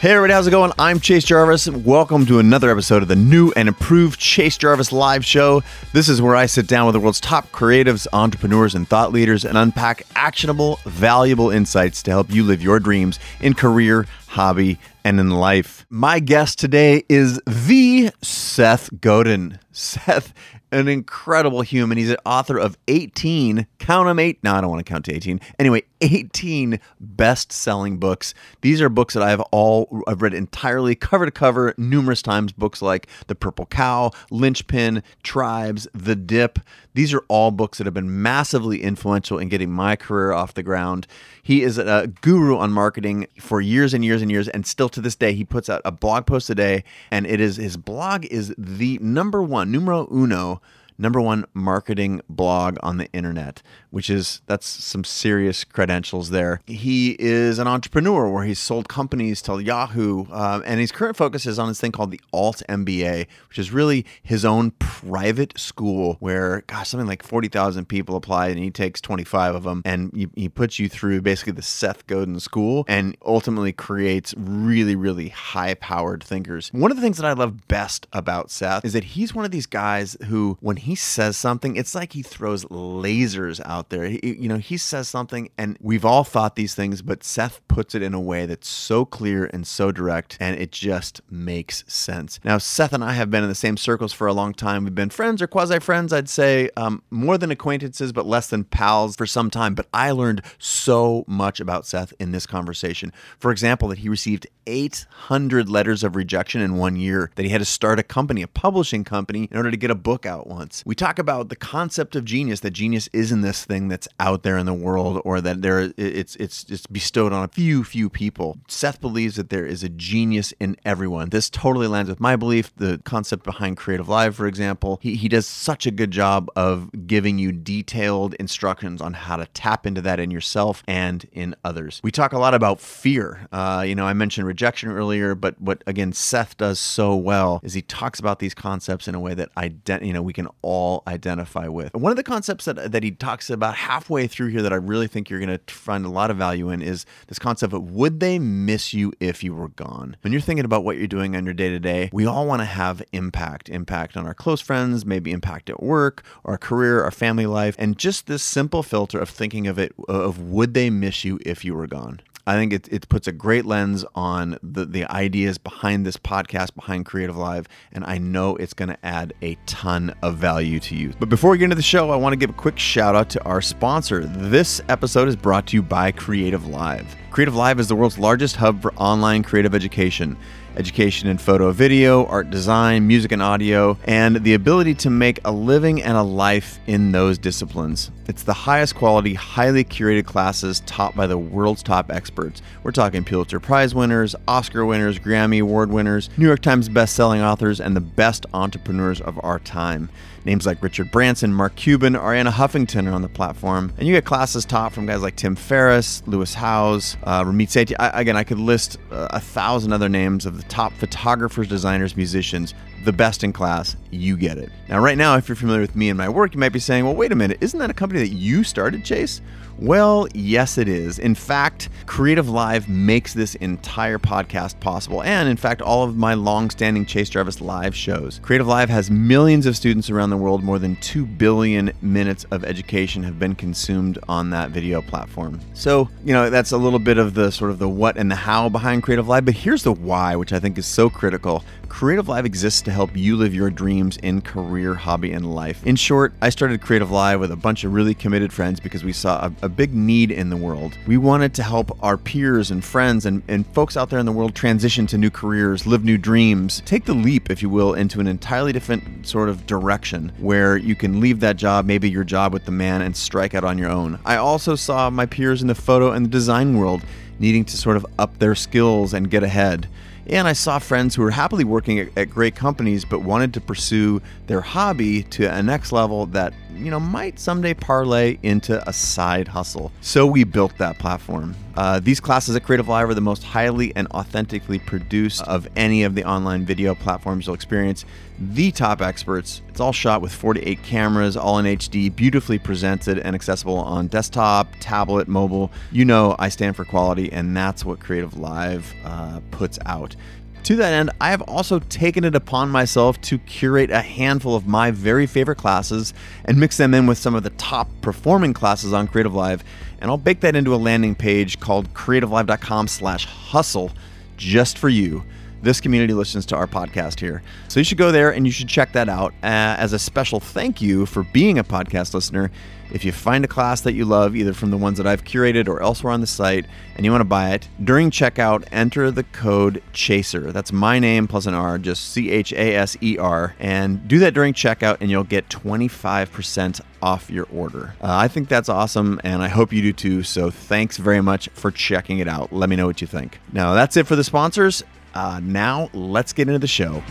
Hey everybody, how's it going? I'm Chase Jarvis. Welcome to another episode of the new and improved Chase Jarvis Live Show. This is where I sit down with the world's top creatives, entrepreneurs, and thought leaders and unpack actionable, valuable insights to help you live your dreams in career, hobby, and in life. My guest today is the Seth Godin. Seth an incredible human. He's an author of 18, count them eight. No, I don't want to count to 18. Anyway, 18 best selling books. These are books that I have all, I've read entirely cover to cover numerous times. Books like The Purple Cow, Linchpin, Tribes, The Dip. These are all books that have been massively influential in getting my career off the ground. He is a guru on marketing for years and years and years, and still to this day, he puts out a blog post a day, and it is his blog is the number one, numero uno number one marketing blog on the internet, which is that's some serious credentials there. He is an entrepreneur where he's sold companies to Yahoo, uh, and his current focus is on this thing called the Alt MBA, which is really his own private school where, gosh, something like 40,000 people apply, and he takes 25 of them, and he, he puts you through basically the Seth Godin school and ultimately creates really, really high powered thinkers. One of the things that I love best about Seth is that he's one of these guys who, when he he says something, it's like he throws lasers out there. He, you know, he says something, and we've all thought these things, but Seth puts it in a way that's so clear and so direct, and it just makes sense. Now, Seth and I have been in the same circles for a long time. We've been friends or quasi friends, I'd say, um, more than acquaintances, but less than pals for some time. But I learned so much about Seth in this conversation. For example, that he received 800 letters of rejection in one year, that he had to start a company, a publishing company, in order to get a book out once. We talk about the concept of genius that genius isn't this thing that's out there in the world or that there it's it's it's bestowed on a few few people. Seth believes that there is a genius in everyone. This totally lands with my belief. The concept behind Creative Live, for example, he, he does such a good job of giving you detailed instructions on how to tap into that in yourself and in others. We talk a lot about fear. Uh, you know, I mentioned rejection earlier, but what again Seth does so well is he talks about these concepts in a way that ident- you know we can all identify with. One of the concepts that, that he talks about halfway through here that I really think you're going to find a lot of value in is this concept of would they miss you if you were gone? When you're thinking about what you're doing on your day to day, we all want to have impact impact on our close friends, maybe impact at work, our career, our family life, and just this simple filter of thinking of it of would they miss you if you were gone? I think it, it puts a great lens on the, the ideas behind this podcast, behind Creative Live, and I know it's going to add a ton of value to you. But before we get into the show, I want to give a quick shout out to our sponsor. This episode is brought to you by Creative Live. Creative Live is the world's largest hub for online creative education education in photo, video, art design, music and audio, and the ability to make a living and a life in those disciplines. It's the highest quality, highly curated classes taught by the world's top experts. We're talking Pulitzer Prize winners, Oscar winners, Grammy Award winners, New York Times best-selling authors, and the best entrepreneurs of our time. Names like Richard Branson, Mark Cuban, Arianna Huffington are on the platform. And you get classes taught from guys like Tim Ferriss, Lewis Howes, uh, Ramit Sethi. Again, I could list uh, a thousand other names of the top photographers, designers, musicians, the best in class. You get it. Now, right now, if you're familiar with me and my work, you might be saying, well, wait a minute, isn't that a company that you started, Chase? Well, yes, it is. In fact, Creative Live makes this entire podcast possible, and in fact, all of my long standing Chase Jarvis live shows. Creative Live has millions of students around the world. More than 2 billion minutes of education have been consumed on that video platform. So, you know, that's a little bit of the sort of the what and the how behind Creative Live, but here's the why, which I think is so critical. Creative Live exists to help you live your dreams in career, hobby, and life. In short, I started Creative Live with a bunch of really committed friends because we saw a, a big need in the world. We wanted to help our peers and friends and, and folks out there in the world transition to new careers, live new dreams, take the leap, if you will, into an entirely different sort of direction where you can leave that job, maybe your job with the man, and strike out on your own. I also saw my peers in the photo and the design world needing to sort of up their skills and get ahead. And I saw friends who were happily working at, at, great companies but wanted to pursue their hobby to a next level that, you know, might someday parlay into a side hustle. So we built that platform. Uh, these classes at Creative Live are the most highly and authentically produced of any of the online video platforms you'll experience. The top experts It's all shot with 48 cameras, all in HD, beautifully presented and accessible on desktop, tablet, mobile. You know, I stand for quality, and that's what Creative Live uh, puts out. To that end, I have also taken it upon myself to curate a handful of my very favorite classes and mix them in with some of the top performing classes on Creative Live, and I'll bake that into a landing page called creativelive.com/hustle just for you. This community listens to our podcast here. So you should go there and you should check that out uh, as a special thank you for being a podcast listener. If you find a class that you love, either from the ones that I've curated or elsewhere on the site, and you want to buy it, during checkout, enter the code CHASER. That's my name plus an R, just C H A S E R. And do that during checkout, and you'll get 25% off your order. Uh, I think that's awesome, and I hope you do too. So thanks very much for checking it out. Let me know what you think. Now, that's it for the sponsors. Uh, now, let's get into the show.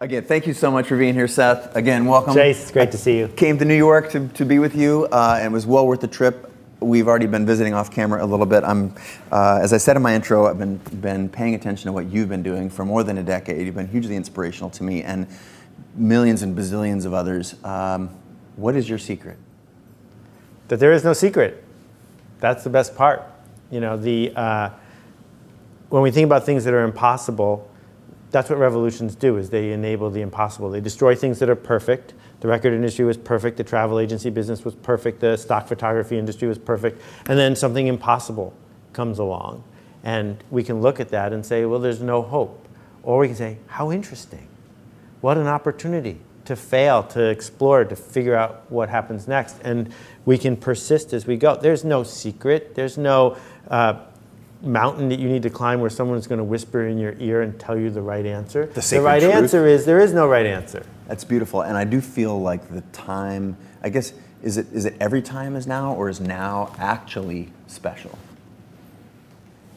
Again, thank you so much for being here, Seth. Again, welcome. Chase, it's great to see you. Came to New York to, to be with you, uh, and it was well worth the trip. We've already been visiting off camera a little bit. I'm, uh, as I said in my intro, I've been been paying attention to what you've been doing for more than a decade. You've been hugely inspirational to me and millions and bazillions of others. Um, what is your secret? That there is no secret. That's the best part. You know, the uh, when we think about things that are impossible, that's what revolutions do is they enable the impossible. They destroy things that are perfect. The record industry was perfect. The travel agency business was perfect. The stock photography industry was perfect. And then something impossible comes along. And we can look at that and say well there's no hope. Or we can say how interesting. What an opportunity to fail to explore to figure out what happens next and we can persist as we go there's no secret there's no uh, mountain that you need to climb where someone's going to whisper in your ear and tell you the right answer. The, the right truth. answer is there is no right answer. That's beautiful, and I do feel like the time. I guess is it is it every time is now, or is now actually special?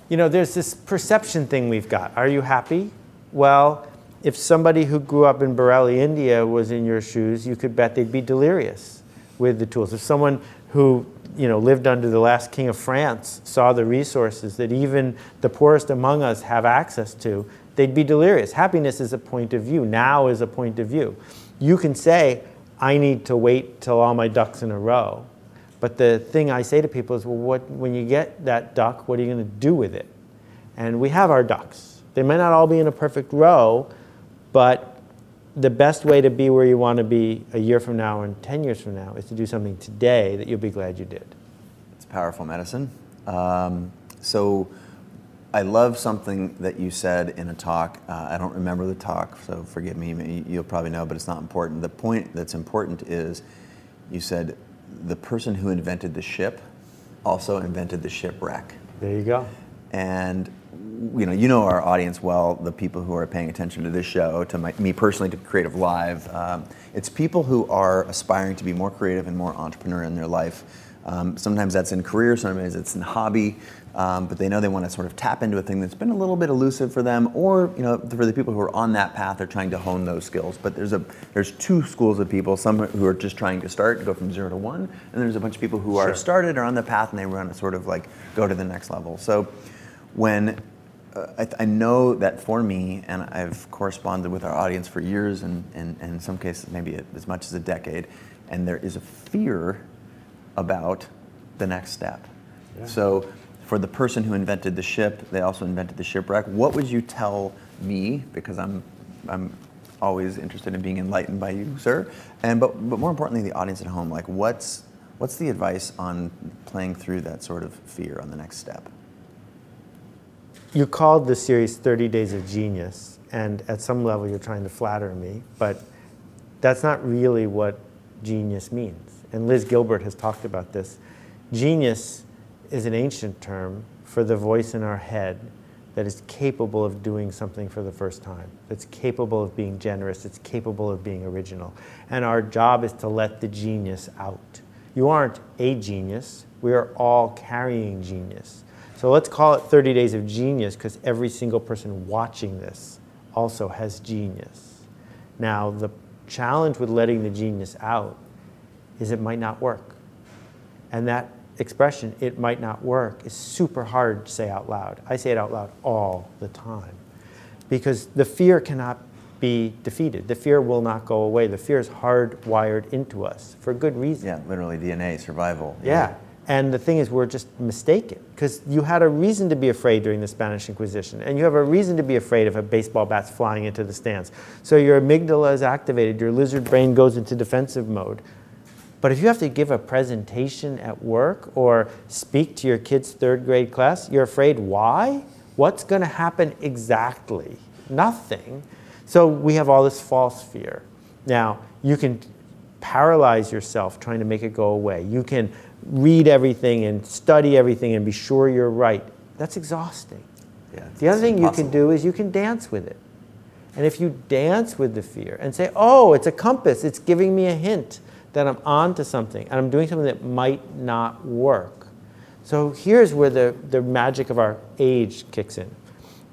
You know, there's this perception thing we've got. Are you happy? Well, if somebody who grew up in Bareilly, India was in your shoes, you could bet they'd be delirious with the tools. If someone who you know, lived under the last king of France saw the resources that even the poorest among us have access to, they'd be delirious. Happiness is a point of view. Now is a point of view. You can say, I need to wait till all my ducks in a row. But the thing I say to people is, well, what, when you get that duck, what are you going to do with it? And we have our ducks. They may not all be in a perfect row, but the best way to be where you want to be a year from now and 10 years from now is to do something today that you'll be glad you did. It's powerful medicine. Um, so I love something that you said in a talk. Uh, I don't remember the talk, so forgive me. You'll probably know, but it's not important. The point that's important is you said the person who invented the ship also invented the shipwreck. There you go. And you know, you know our audience well, the people who are paying attention to this show, to my, me personally, to Creative Live. Um, it's people who are aspiring to be more creative and more entrepreneur in their life. Um, sometimes that's in career, sometimes it's in hobby, um, but they know they want to sort of tap into a thing that's been a little bit elusive for them, or you know, for the people who are on that path, they're trying to hone those skills. But there's a there's two schools of people: some who are just trying to start, go from zero to one, and there's a bunch of people who sure. are started, or on the path, and they want to sort of like go to the next level. So when uh, I, I, know that for me, and I've corresponded with our audience for years, and, and, and in some cases maybe as much as a decade, and there is a fear about the next step. Yeah. So, for the person who invented the ship, they also invented the shipwreck. What would you tell me? Because I'm, I'm always interested in being enlightened by you, sir. And but, but more importantly, the audience at home. Like, what's what's the advice on playing through that sort of fear on the next step? You called the series 30 Days of Genius, and at some level you're trying to flatter me, but that's not really what genius means. And Liz Gilbert has talked about this. Genius is an ancient term for the voice in our head that is capable of doing something for the first time, that's capable of being generous, that's capable of being original. And our job is to let the genius out. You aren't a genius, we are all carrying genius. So let's call it 30 Days of Genius because every single person watching this also has genius. Now, the challenge with letting the genius out is it might not work. And that expression, it might not work, is super hard to say out loud. I say it out loud all the time because the fear cannot be defeated. The fear will not go away. The fear is hardwired into us for good reason. Yeah, literally DNA, survival. Yeah. And the thing is, we're just mistaken because you had a reason to be afraid during the Spanish Inquisition, and you have a reason to be afraid of a baseball bat flying into the stands. So your amygdala is activated, your lizard brain goes into defensive mode. But if you have to give a presentation at work or speak to your kid's third grade class, you're afraid. Why? What's going to happen exactly? Nothing. So we have all this false fear. Now, you can paralyze yourself trying to make it go away. You can read everything and study everything and be sure you're right. That's exhausting. Yeah, the other thing impossible. you can do is you can dance with it. And if you dance with the fear and say, oh, it's a compass, it's giving me a hint that I'm on to something and I'm doing something that might not work. So here's where the, the magic of our age kicks in.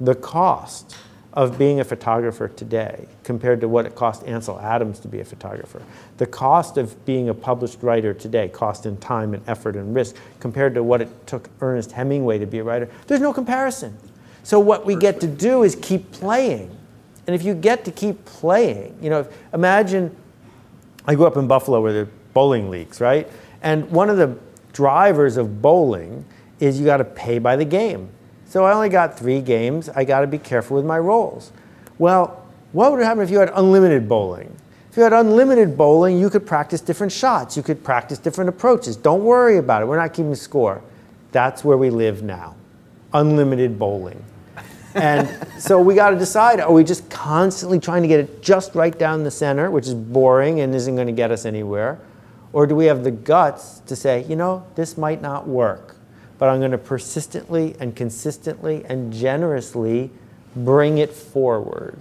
The cost of being a photographer today compared to what it cost Ansel Adams to be a photographer. The cost of being a published writer today, cost in time and effort and risk, compared to what it took Ernest Hemingway to be a writer, there's no comparison. So what we get to do is keep playing. And if you get to keep playing, you know, imagine I grew up in Buffalo where there are bowling leagues, right? And one of the drivers of bowling is you got to pay by the game. So I only got three games. I got to be careful with my rolls. Well, what would happen if you had unlimited bowling? If you had unlimited bowling, you could practice different shots. You could practice different approaches. Don't worry about it. We're not keeping score. That's where we live now. Unlimited bowling. And so we got to decide are we just constantly trying to get it just right down the center, which is boring and isn't going to get us anywhere? Or do we have the guts to say, you know, this might not work? But I'm going to persistently and consistently and generously bring it forward.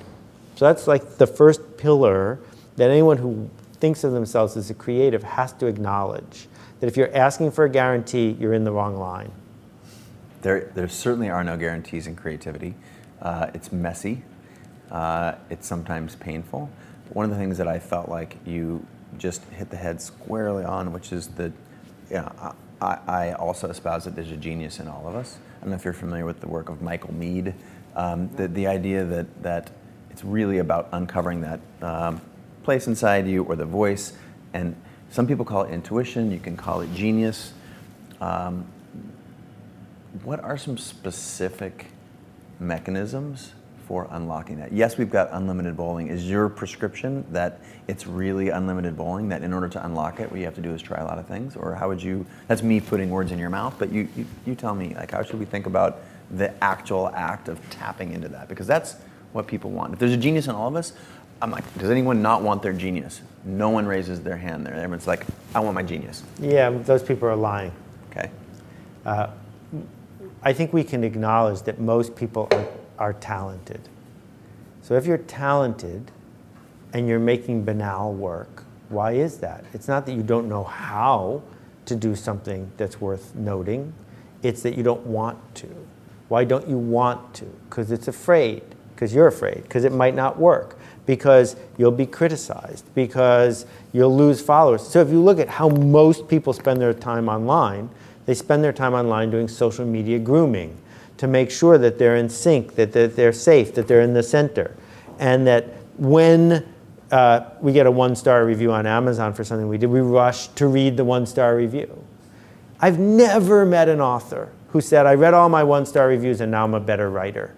So that's like the first pillar that anyone who thinks of themselves as a creative has to acknowledge that if you're asking for a guarantee, you're in the wrong line. There, there certainly are no guarantees in creativity. Uh, it's messy. Uh, it's sometimes painful. One of the things that I felt like you just hit the head squarely on, which is that, yeah, I, I, also espouse that there's a genius in all of us. I don't know if you're familiar with the work of Michael Meade. Um, the, the idea that, that it's really about uncovering that um, place inside you or the voice. And some people call it intuition, you can call it genius. Um, what are some specific mechanisms for unlocking that? Yes, we've got unlimited bowling. Is your prescription that it's really unlimited bowling, that in order to unlock it, what you have to do is try a lot of things? Or how would you, that's me putting words in your mouth, but you, you, you tell me, like, how should we think about the actual act of tapping into that? Because that's what people want. If there's a genius in all of us, I'm like, does anyone not want their genius? No one raises their hand there. Everyone's like, I want my genius. Yeah, those people are lying. Okay. Uh, I think we can acknowledge that most people are are talented. So if you're talented and you're making banal work, why is that? It's not that you don't know how to do something that's worth noting, it's that you don't want to. Why don't you want to? Because it's afraid, because you're afraid, because it might not work, because you'll be criticized, because you'll lose followers. So if you look at how most people spend their time online, they spend their time online doing social media grooming to make sure that they're in sync, that they're safe, that they're in the center. And that when uh, we get a one star review on Amazon for something we did, we rush to read the one star review. I've never met an author who said, I read all my one star reviews and now I'm a better writer.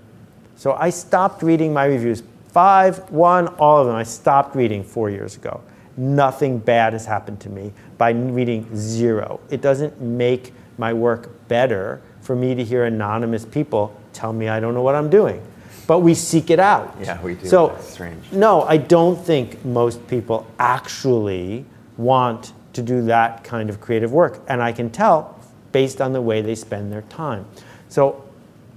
So I stopped reading my reviews. Five, one, all of them. I stopped reading four years ago. Nothing bad has happened to me by reading zero. It doesn't make my work better for me to hear anonymous people tell me I don't know what I'm doing. But we seek it out. Yeah, we do. So, That's strange. No, I don't think most people actually want to do that kind of creative work. And I can tell based on the way they spend their time. So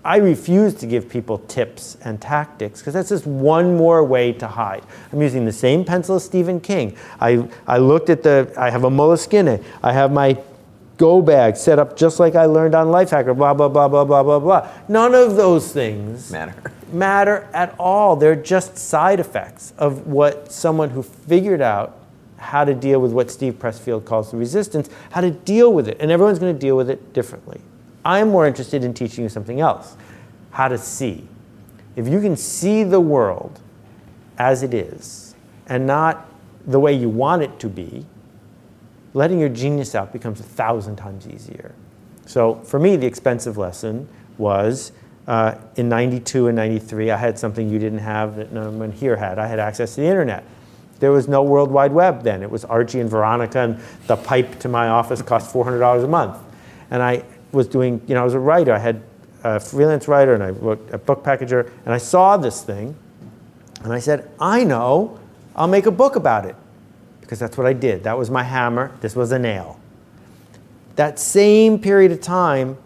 I refuse to give people tips and tactics because that's just one more way to hide. I'm using the same pencil as Stephen King. I, I looked at the, I have a Moleskine. I have my go bag set up just like I learned on Lifehacker, blah, blah, blah, blah, blah, blah, blah. None of those things matter. matter at all. They're just side effects of what someone who figured out how to deal with what Steve Pressfield calls the resistance, how to deal with it. And everyone's going to deal with it differently. I'm more interested in teaching you something else how to see. If you can see the world as it is and not the way you want it to be, letting your genius out becomes a thousand times easier. So for me, the expensive lesson was uh, in 92 and 93, I had something you didn't have that no one here had. I had access to the internet. There was no World Wide Web then. It was Archie and Veronica, and the pipe to my office cost $400 a month. And I was doing, you know, I was a writer. I had a freelance writer, and I wrote a book packager, and I saw this thing, and I said, I know, I'll make a book about it. Because that's what I did. That was my hammer, this was a nail. That same period of time,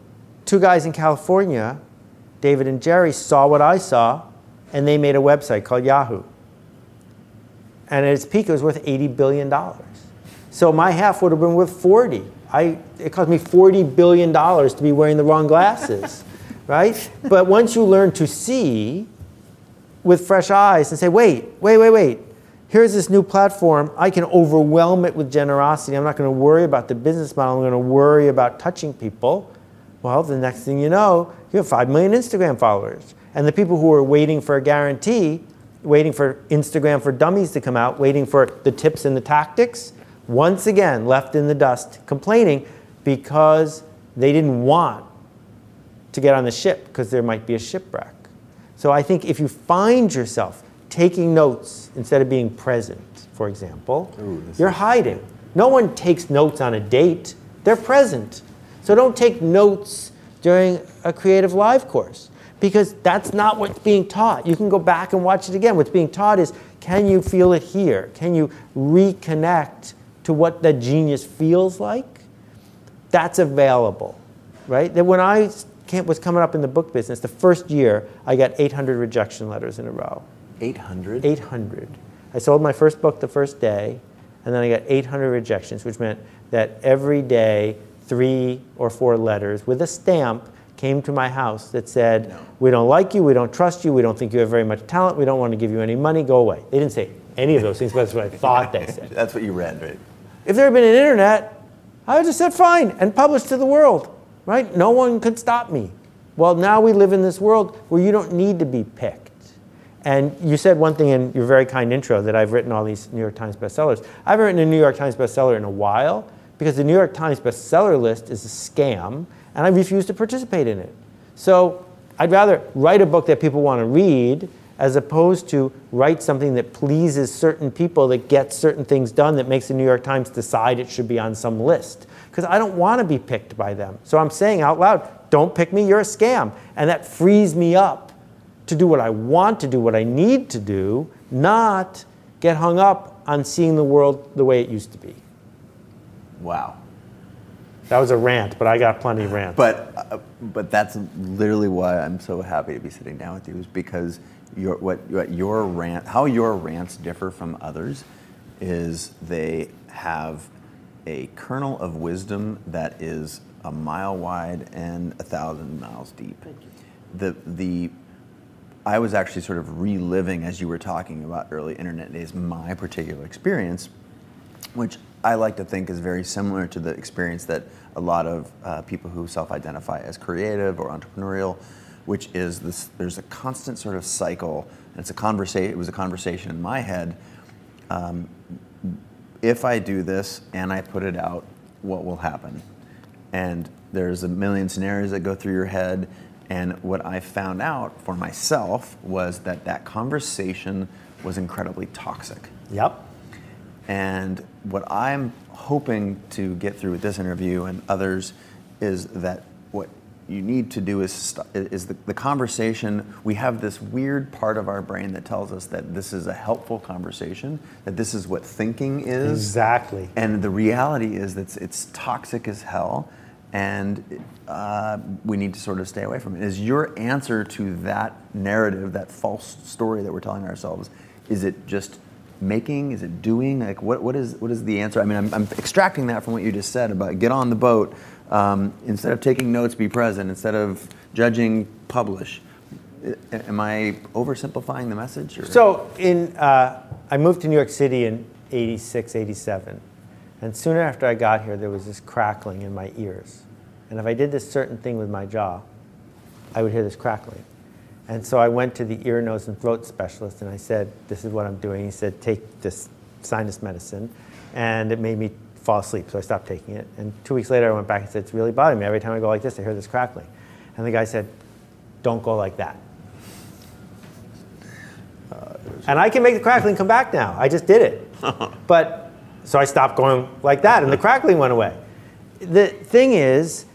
two guys in California, David and Jerry, saw what I saw, and they made a website called Yahoo and at its peak it was worth $80 billion. So my half would have been worth 40. I, it cost me $40 billion to be wearing the wrong glasses, right? But once you learn to see with fresh eyes and say, wait, wait, wait, wait, here's this new platform, I can overwhelm it with generosity. I'm not going to worry about the business model, I'm going to worry about touching people. Well, the next thing you know, you have 5 million Instagram followers. And the people who are waiting for a guarantee waiting for Instagram for Dummies to come out, waiting for the tips and the tactics, once again left in the dust, complaining because they didn't want to get on the ship because there might be a shipwreck. So I think if you find yourself taking notes instead of being present, for example, Ooh, you're hiding. No one takes notes on a date, they're present. So don't take notes during a creative live course because that's not what's being taught. You can go back and watch it again. What's being taught is can you feel it here? Can you reconnect to what that genius feels like? That's available, right? That when I was coming up in the book business, the first year I got 800 rejection letters in a row. 800? 800. I sold my first book the first day, and then I got 800 rejections, which meant that every day, three or four letters with a stamp came to my house that said, no. We don't like you, we don't trust you, we don't think you have very much talent, we don't want to give you any money, go away. They didn't say any of those things, but that's what I thought they said. that's what you read, right? If there had been an internet, I would have said fine and published to the world, right? No one could stop me. Well, now we live in this world where you don't need to be picked. And you said one thing in your very kind intro that I've written all these New York Times bestsellers. I haven't written a New York Times bestseller in a while because the New York Times bestseller list is a scam and I refuse to participate in it. So I'd rather write a book that people want to read as opposed to write something that pleases certain people that gets certain things done that makes the New York Times decide it should be on some list. Because I don't want to be picked by them. So I'm saying out loud, don't pick me, you're a scam. And that frees me up to do what I want to do, what I need to do, not get hung up on seeing the world the way it used to be. Wow. That was a rant, but I got plenty of rants. But uh, but that's literally why I'm so happy to be sitting down with you is because your what, what your rant how your rants differ from others is they have a kernel of wisdom that is a mile wide and a thousand miles deep. The the I was actually sort of reliving as you were talking about early internet days my particular experience, which I like to think is very similar to the experience that a lot of uh, people who self-identify as creative or entrepreneurial, which is this. There's a constant sort of cycle. And it's a conversation. It was a conversation in my head. Um, if I do this and I put it out, what will happen? And there's a million scenarios that go through your head. And what I found out for myself was that that conversation was incredibly toxic. Yep. And what I'm hoping to get through with this interview and others is that what you need to do is is the, the, conversation. We have this weird part of our brain that tells us that this is a helpful conversation, that this is what thinking is. Exactly. And the reality is that it's toxic as hell, and uh, we need to sort of stay away from it. Is your answer to that narrative, that false story that we're telling ourselves, is it just making? Is it doing? Like, what, what, is, what is the answer? I mean, I'm, I'm extracting that from what you just said about get on the boat. Um, instead of taking notes, be present. Instead of judging, publish. Am I oversimplifying the message? Or? So, in, uh, I moved to New York City in 86, 87. And soon after I got here, there was this crackling in my ears. And if I did this certain thing with my jaw, I would hear this crackling. And so I went to the ear, nose, and throat specialist and I said, This is what I'm doing. He said, Take this sinus medicine. And it made me fall asleep, so I stopped taking it. And two weeks later, I went back and said, It's really bothering me. Every time I go like this, I hear this crackling. And the guy said, Don't go like that. Uh, and I can make the crackling come back now. I just did it. but so I stopped going like that, and the mm-hmm. crackling went away. The thing is,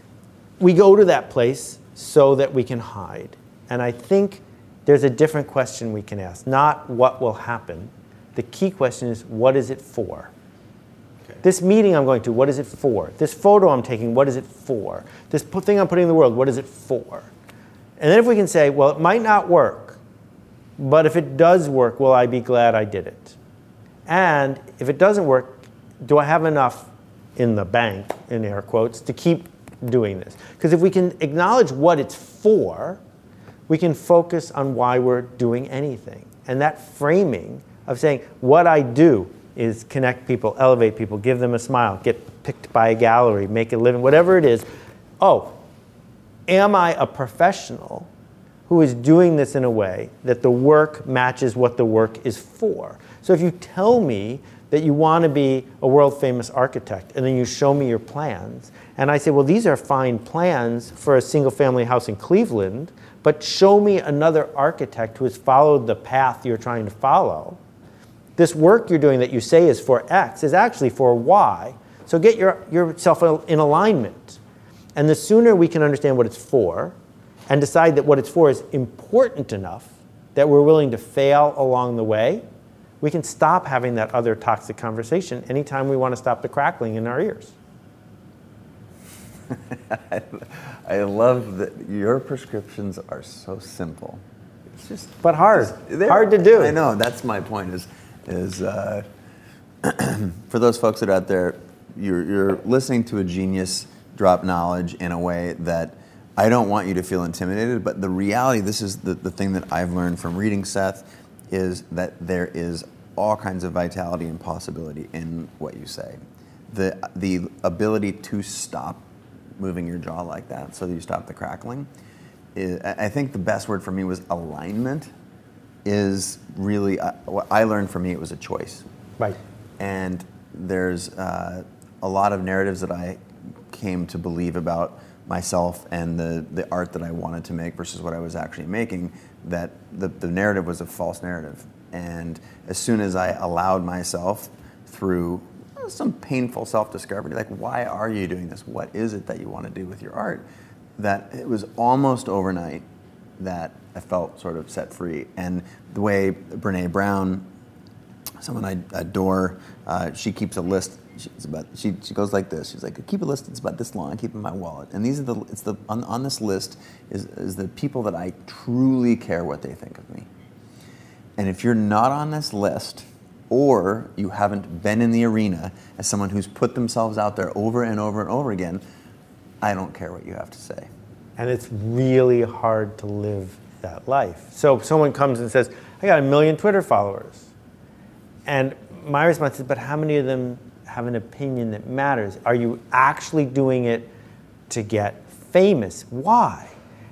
we go to that place so that we can hide. And I think there's a different question we can ask. Not what will happen. The key question is what is it for? Okay. This meeting I'm going to, what is it for? This photo I'm taking, what is it for? This thing I'm putting in the world, what is it for? And then if we can say, well, it might not work, but if it does work, will I be glad I did it? And if it doesn't work, do I have enough in the bank, in air quotes, to keep doing this? Because if we can acknowledge what it's for, we can focus on why we're doing anything. And that framing of saying, what I do is connect people, elevate people, give them a smile, get picked by a gallery, make a living, whatever it is. Oh, am I a professional who is doing this in a way that the work matches what the work is for? So if you tell me that you want to be a world famous architect and then you show me your plans, and I say, well, these are fine plans for a single family house in Cleveland but show me another architect who has followed the path you're trying to follow. This work you're doing that you say is for X is actually for Y. So get your, yourself in alignment. And the sooner we can understand what it's for and decide that what it's for is important enough that we're willing to fail along the way, we can stop having that other toxic conversation anytime we want to stop the crackling in our ears. I love that your prescriptions are so simple. It's just but hard. Just, hard to do. I know. That's my point. Is is uh, for those folks that are out there, you're you're listening to a genius drop knowledge in a way that I don't want you to feel intimidated. But the reality, this is the, the thing that I've learned from reading Seth, is that there is all kinds of vitality and possibility in what you say. The the ability to stop moving your jaw like that so that you stop the crackling. I think the best word for me was alignment. Is really uh, what I learned for me. It was a choice. Right. And there's uh, a lot of narratives that I came to believe about myself and the, the art that I wanted to make versus what I was actually making, that the, the narrative was a false narrative. And as soon as I allowed myself through some painful self discovery. Like, why are you doing this? What is it that you want to do with your art? That it was almost overnight that I felt sort of set free. And the way Brene Brown, someone I adore, uh, she keeps a list. She's about, she, she goes like this. She's like, keep a list. It's about this long. I keep in my wallet. And these are the. It's the on, on this list is, is the people that I truly care what they think of me. And if you're not on this list, or you haven't been in the arena as someone who's put themselves out there over and over and over again, I don't care what you have to say. And it's really hard to live that life. So someone comes and says, I got a million Twitter followers. And my response is, but how many of them have an opinion that matters? Are you actually doing it to get famous? Why?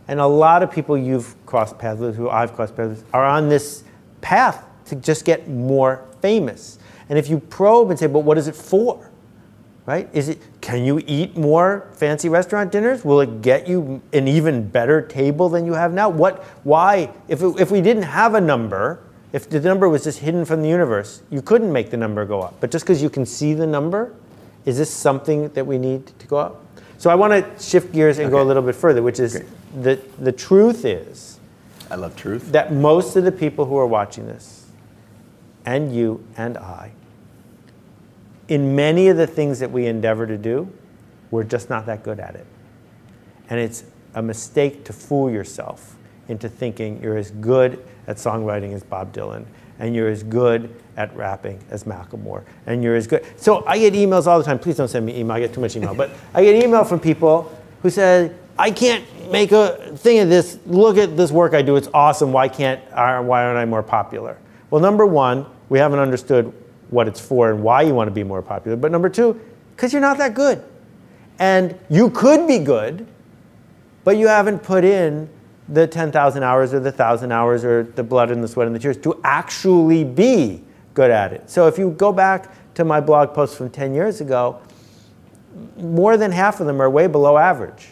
And a lot of people you've crossed paths with, who I've crossed paths with, are on this path to just get more famous. And if you probe and say, but what is it for? Right? Is it can you eat more fancy restaurant dinners? Will it get you an even better table than you have now? What why if it, if we didn't have a number, if the number was just hidden from the universe, you couldn't make the number go up. But just because you can see the number, is this something that we need to go up? So I want to shift gears and okay. go a little bit further, which is the the truth is I love truth. That most of the people who are watching this and you and I, in many of the things that we endeavor to do, we're just not that good at it. And it's a mistake to fool yourself into thinking you're as good at songwriting as Bob Dylan, and you're as good at rapping as Macklemore, and you're as good. So I get emails all the time. Please don't send me email. I get too much email, but I get email from people who say, "I can't make a thing of this. Look at this work I do. It's awesome. Why can't? Uh, why aren't I more popular?" Well, number one, we haven't understood what it's for and why you want to be more popular. But number two, because you're not that good. And you could be good, but you haven't put in the 10,000 hours or the 1,000 hours or the blood and the sweat and the tears to actually be good at it. So if you go back to my blog posts from 10 years ago, more than half of them are way below average.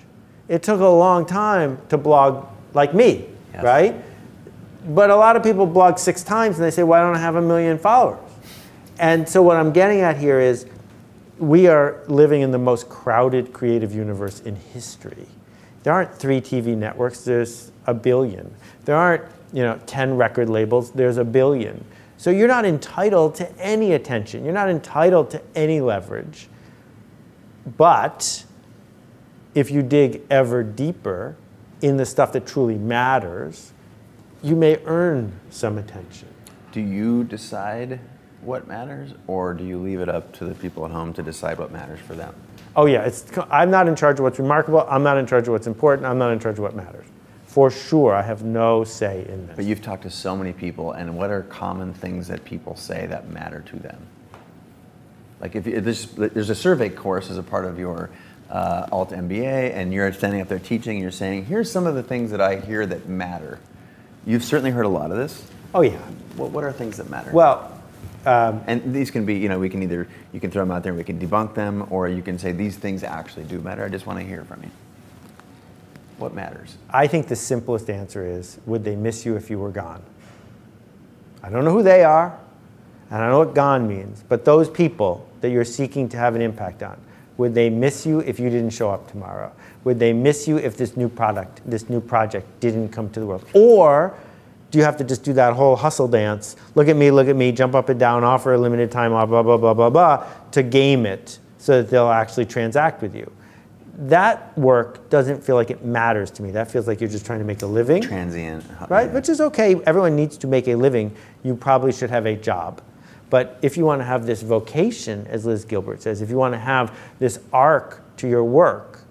It took a long time to blog like me, yes. right? But a lot of people blog six times and they say, why don't I have a million followers? And so what I'm getting at here is we are living in the most crowded creative universe in history. There aren't three TV networks, there's a billion. There aren't, you know, 10 record labels, there's a billion. So you're not entitled to any attention. You're not entitled to any leverage. But if you dig ever deeper in the stuff that truly matters, you may earn some attention. Do you decide what matters, or do you leave it up to the people at home to decide what matters for them? Oh yeah, it's, I'm not in charge of what's remarkable. I'm not in charge of what's important. I'm not in charge of what matters. For sure, I have no say in this. But you've talked to so many people, and what are common things that people say that matter to them? Like if, if there's, there's a survey course as a part of your uh, alt MBA, and you're standing up there teaching, and you're saying, "Here's some of the things that I hear that matter." You've certainly heard a lot of this. Oh yeah. What, what are things that matter? Well, um, and these can be, you know, we can either, you can throw them out there and we can debunk them, or you can say these things actually do matter. I just want to hear from you. What matters? I think the simplest answer is would they miss you if you were gone? I don't know who they are, and I know what gone means, but those people that you're seeking to have an impact on, would they miss you if you didn't show up tomorrow? Would they miss you if this new product, this new project didn't come to the world? Or do you have to just do that whole hustle dance? Look at me, look at me, jump up and down, offer a limited time, blah, blah, blah, blah, blah, blah, to game it so that they'll actually transact with you. That work doesn't feel like it matters to me. That feels like you're just trying to make a living. Transient. Right? Which is okay. Everyone needs to make a living. You probably should have a job. But if you want to have this vocation, as Liz Gilbert says, if you want to have this arc to your work,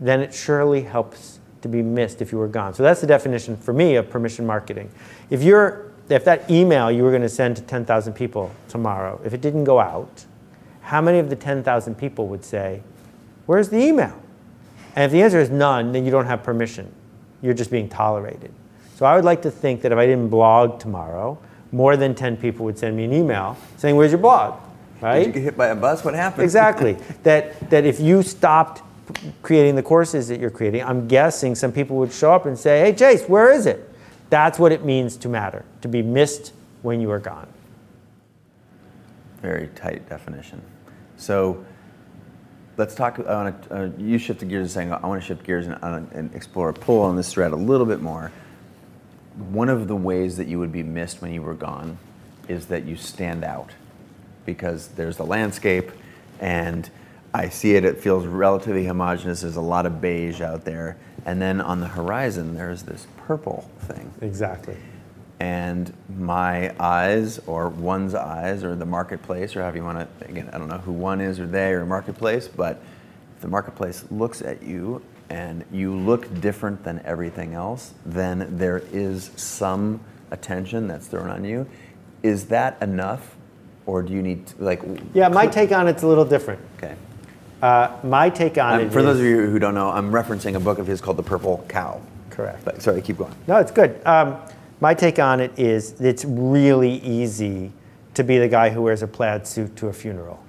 then it surely helps to be missed if you were gone. So that's the definition for me of permission marketing. If you're if that email you were going to send to 10,000 people tomorrow, if it didn't go out, how many of the 10,000 people would say, "Where's the email?" And if the answer is none, then you don't have permission. You're just being tolerated. So I would like to think that if I didn't blog tomorrow, more than 10 people would send me an email saying, Where's your blog? Right? Did you get hit by a bus? What happened? Exactly. that, that if you stopped creating the courses that you're creating, I'm guessing some people would show up and say, hey, Chase, where is it? That's what it means to matter, to be missed when you are gone. Very tight definition. So let's talk. I want to, uh, you shifted gears and saying, I want to shift gears and, uh, and explore, pull on this thread a little bit more. One of the ways that you would be missed when you were gone is that you stand out because there's the landscape and I see it, it feels relatively homogenous. There's a lot of beige out there. And then on the horizon, there's this purple thing. Exactly. And my eyes, or one's eyes, or the marketplace, or however you want to, again, I don't know who one is or they or marketplace, but if the marketplace looks at you and you look different than everything else, then there is some attention that's thrown on you. Is that enough? Or do you need to, like? Yeah, my take on it's a little different. Okay. Uh, my take on it. For is, those of you who don't know, I'm referencing a book of his called The Purple Cow. Correct. But, sorry, keep going. No, it's good. Um, my take on it is it's really easy to be the guy who wears a plaid suit to a funeral.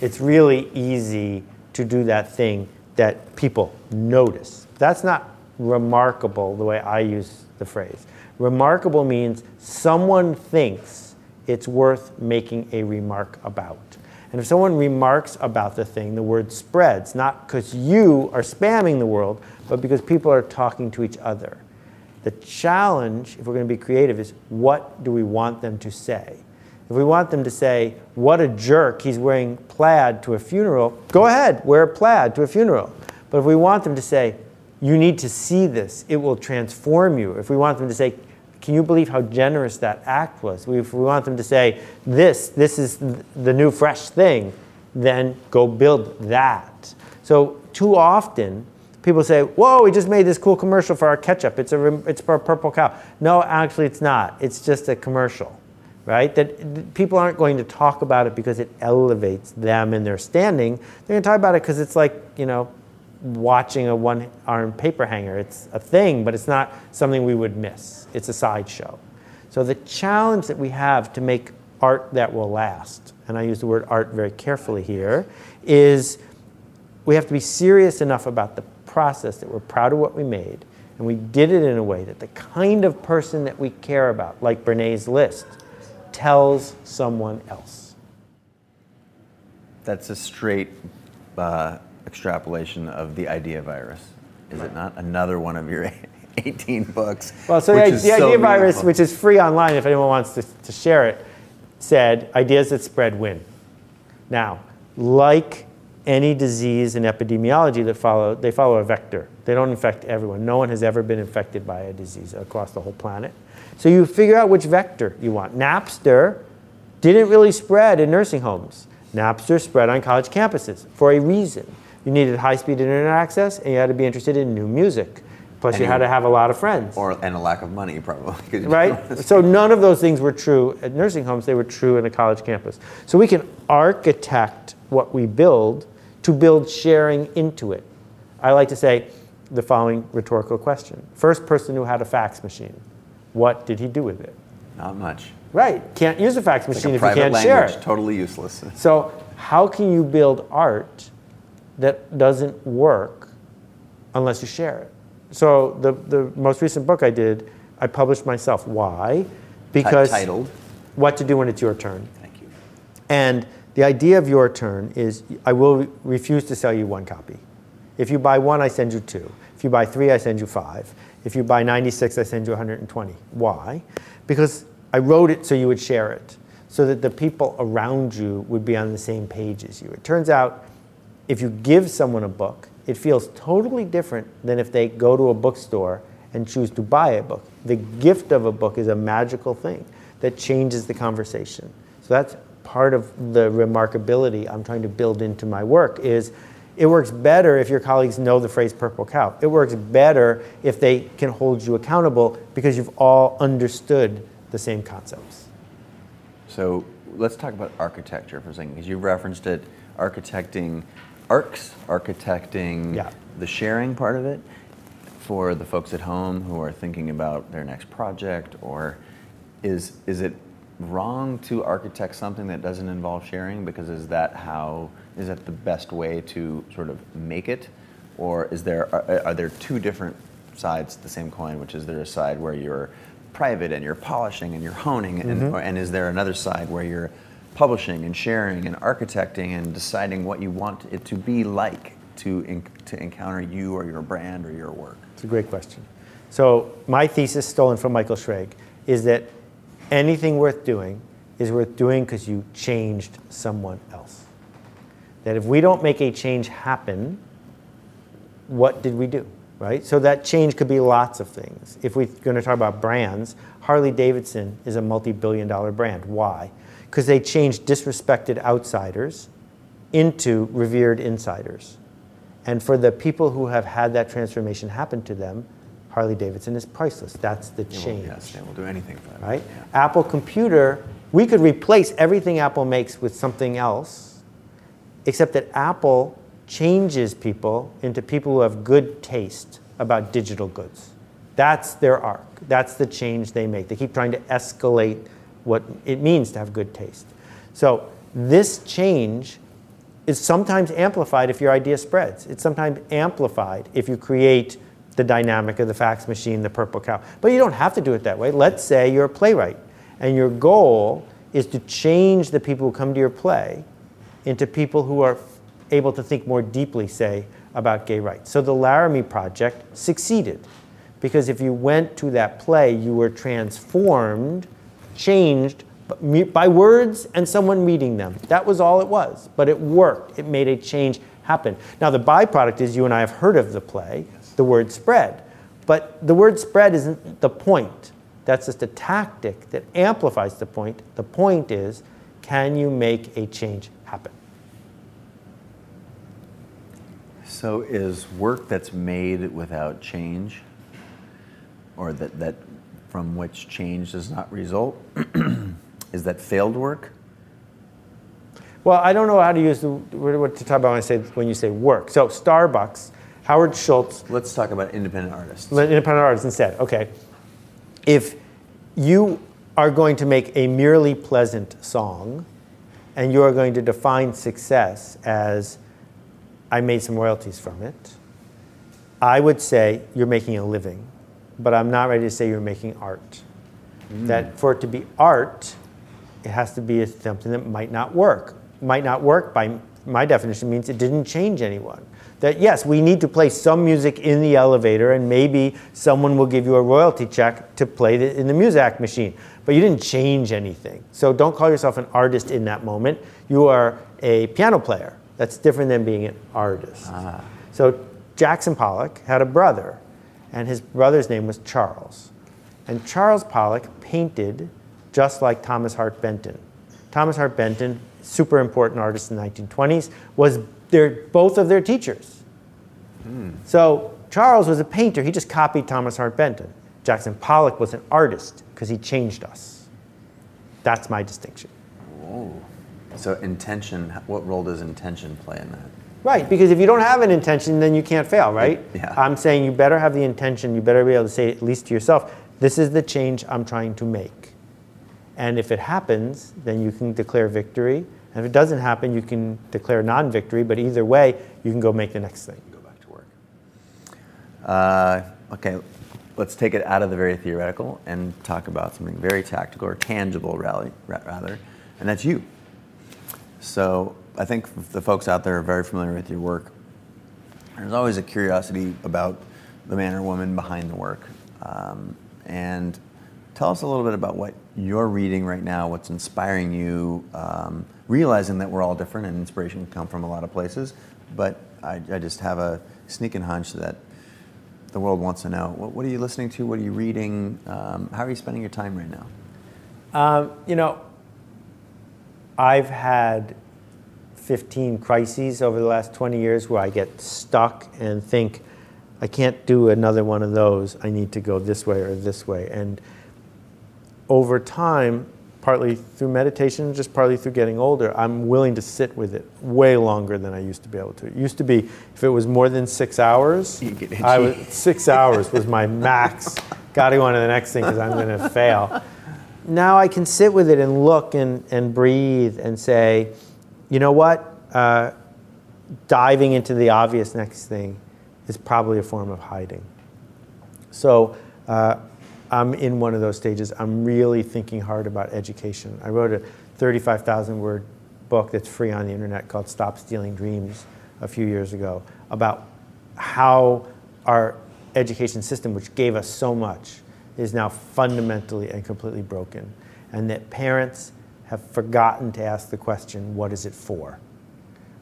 It's really easy to do that thing that people notice. That's not remarkable the way I use the phrase. Remarkable means someone thinks it's worth making a remark about. And if someone remarks about the thing, the word spreads, not because you are spamming the world, but because people are talking to each other. The challenge, if we're going to be creative, is what do we want them to say? If we want them to say, what a jerk, he's wearing plaid to a funeral, go ahead, wear plaid to a funeral. But if we want them to say, you need to see this, it will transform you. If we want them to say, can you believe how generous that act was? If we want them to say, this, this is the new fresh thing, then go build that. So too often, people say, whoa, we just made this cool commercial for our ketchup. It's, a, it's for a purple cow. No, actually it's not. It's just a commercial, right? That people aren't going to talk about it because it elevates them in their standing. They're going to talk about it because it's like, you know, watching a one armed paper hanger. It's a thing, but it's not something we would miss. It's a sideshow. So the challenge that we have to make art that will last, and I use the word art very carefully here, is we have to be serious enough about the process that we're proud of what we made, and we did it in a way that the kind of person that we care about, like Brené's list, tells someone else. That's a straight uh, extrapolation of the idea virus, is it not? Another one of your 18 books. Well, so the, the so idea virus, which is free online if anyone wants to, to share it, said ideas that spread win. Now, like any disease in epidemiology that follow, they follow a vector. They don't infect everyone. No one has ever been infected by a disease across the whole planet. So you figure out which vector you want. Napster didn't really spread in nursing homes. Napster spread on college campuses for a reason. You needed high-speed internet access, and you had to be interested in new music. Plus, and you had to have a lot of friends. Or, and a lack of money, probably. right? so, none of those things were true at nursing homes, they were true in a college campus. So, we can architect what we build to build sharing into it. I like to say the following rhetorical question First person who had a fax machine, what did he do with it? Not much. Right. Can't use a fax machine like a if you can't language, share it. Totally useless. So, how can you build art that doesn't work unless you share it? So, the, the most recent book I did, I published myself. Why? Because. titled? What to Do When It's Your Turn. Thank you. And the idea of your turn is I will refuse to sell you one copy. If you buy one, I send you two. If you buy three, I send you five. If you buy 96, I send you 120. Why? Because I wrote it so you would share it, so that the people around you would be on the same page as you. It turns out if you give someone a book, it feels totally different than if they go to a bookstore and choose to buy a book. The gift of a book is a magical thing that changes the conversation. So that's part of the remarkability I'm trying to build into my work is it works better if your colleagues know the phrase purple cow. It works better if they can hold you accountable because you've all understood the same concepts. So let's talk about architecture for a second because you referenced it architecting arcs, architecting yeah. the sharing part of it for the folks at home who are thinking about their next project or is is it wrong to architect something that doesn't involve sharing? Because is that how is that the best way to sort of make it, or is there are, are there two different sides to the same coin? Which is there a side where you're private and you're polishing and you're honing, and, mm-hmm. and is there another side where you're publishing and sharing and architecting and deciding what you want it to be like to, to encounter you or your brand or your work? It's a great question. So my thesis, stolen from Michael Schrage, is that anything worth doing is worth doing because you changed someone else. That if we don't make a change happen, what did we do? Right? So that change could be lots of things. If we're going to talk about brands, Harley Davidson is a multi billion dollar brand. Why? Because they changed disrespected outsiders into revered insiders. And for the people who have had that transformation happen to them, Harley Davidson is priceless. That's the change. Will, yes, they will do anything for that. Right? Yeah. Apple Computer, we could replace everything Apple makes with something else, except that Apple changes people into people who have good taste about digital goods. That's their arc. That's the change they make. They keep trying to escalate what it means to have good taste. So this change is sometimes amplified if your idea spreads. It's sometimes amplified if you create the dynamic of the fax machine, the purple cow. But you don't have to do it that way. Let's say you're a playwright and your goal is to change the people who come to your play into people who are able to think more deeply, say, about gay rights. So the Laramie Project succeeded because if you went to that play, you were transformed, changed by words and someone reading them. That was all it was, but it worked. It made a change happen. Now, the byproduct is you and I have heard of the play the word spread. But the word spread isn't the point. That's just a tactic that amplifies the point. The point is can you make a change happen? So, is work that's made without change, or that, that from which change does not result, Is that failed work? Well, I don't know how to use the what to talk about when I say when you say work. So Starbucks, Howard Schultz. Let's talk about independent artists. Independent artists instead. Okay. If you are going to make a merely pleasant song, and you are going to define success as I made some royalties from it, I would say you're making a living, but I'm not ready to say you're making art. Mm. That for it to be art, it has to be something that might not work. Might not work by my definition means it didn't change anyone. That yes, we need to play some music in the elevator, and maybe someone will give you a royalty check to play it in the music machine. But you didn't change anything. So don't call yourself an artist in that moment. You are a piano player. That's different than being an artist. Ah. So Jackson Pollock had a brother, and his brother's name was Charles. And Charles Pollock painted just like Thomas Hart Benton. Thomas Hart Benton, super important artist in the 1920s, was their, both of their teachers. Hmm. So Charles was a painter, he just copied Thomas Hart Benton. Jackson Pollock was an artist because he changed us. That's my distinction. Whoa. So intention, what role does intention play in that? Right, because if you don't have an intention, then you can't fail, right? Yeah. I'm saying you better have the intention, you better be able to say, at least to yourself, this is the change I'm trying to make. And if it happens, then you can declare victory. And if it doesn't happen, you can declare non victory, but either way, you can go make the next thing. Go back to work. Uh, okay, let's take it out of the very theoretical and talk about something very tactical or tangible, rather, and that's you. So I think the folks out there are very familiar with your work. There's always a curiosity about the man or woman behind the work. Um, and tell us a little bit about what you're reading right now, what's inspiring you, um, realizing that we're all different and inspiration can come from a lot of places. But I, I just have a sneaking hunch that the world wants to know. What, what are you listening to? What are you reading? Um, how are you spending your time right now? Um, you know, I've had 15 crises over the last 20 years where I get stuck and think, I can't do another one of those. I need to go this way or this way. And over time, partly through meditation, just partly through getting older, I'm willing to sit with it way longer than I used to be able to. It used to be if it was more than six hours, I was, six hours was my max. Got to go on to the next thing because I'm going to fail now I can sit with it and look and, and breathe and say, you know what? Uh, diving into the obvious next thing is probably a form of hiding. So uh, I'm in one of those stages. I'm really thinking hard about education. I wrote a 35,000 word book that's free on the internet called Stop Stealing Dreams a few years ago about how our education system, which gave us so much, is now fundamentally and completely broken, and that parents have forgotten to ask the question what is it for?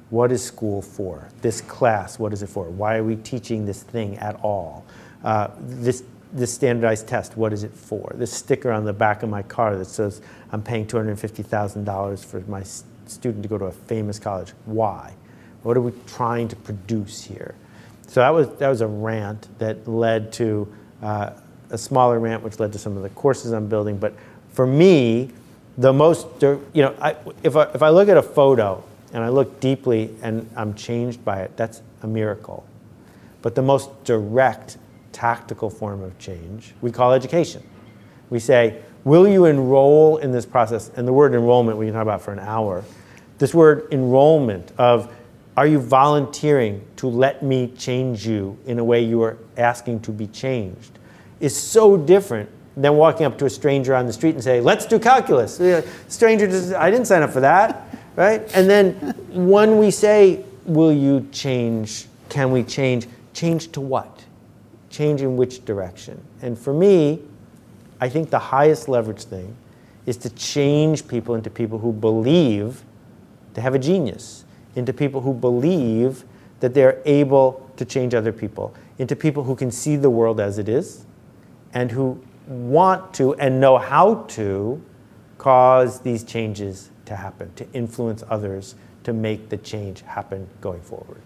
What is school for? This class, what is it for? Why are we teaching this thing at all? Uh, this, this standardized test, what is it for? This sticker on the back of my car that says I'm paying $250,000 for my student to go to a famous college. Why? What are we trying to produce here? So that was, that was a rant that led to uh, a smaller rant, which led to some of the courses I'm building. But for me, the most, you know, I, if, I, if I look at a photo and I look deeply and I'm changed by it, that's a miracle. But the most direct, tactical form of change we call education. We say, will you enroll in this process? And the word enrollment we can talk about for an hour. This word enrollment of are you volunteering to let me change you in a way you are asking to be changed? is so different than walking up to a stranger on the street and say, let's do calculus. Stranger, just, I didn't sign up for that, right? And then when we say, will you change, can we change, change to what? Change in which direction? And for me, I think the highest leverage thing is to change people into people who believe they have a genius, into people who believe that they're able to change other people, into people who can see the world as it is, and who want to and know how to cause these changes to happen, to influence others to make the change happen going forward.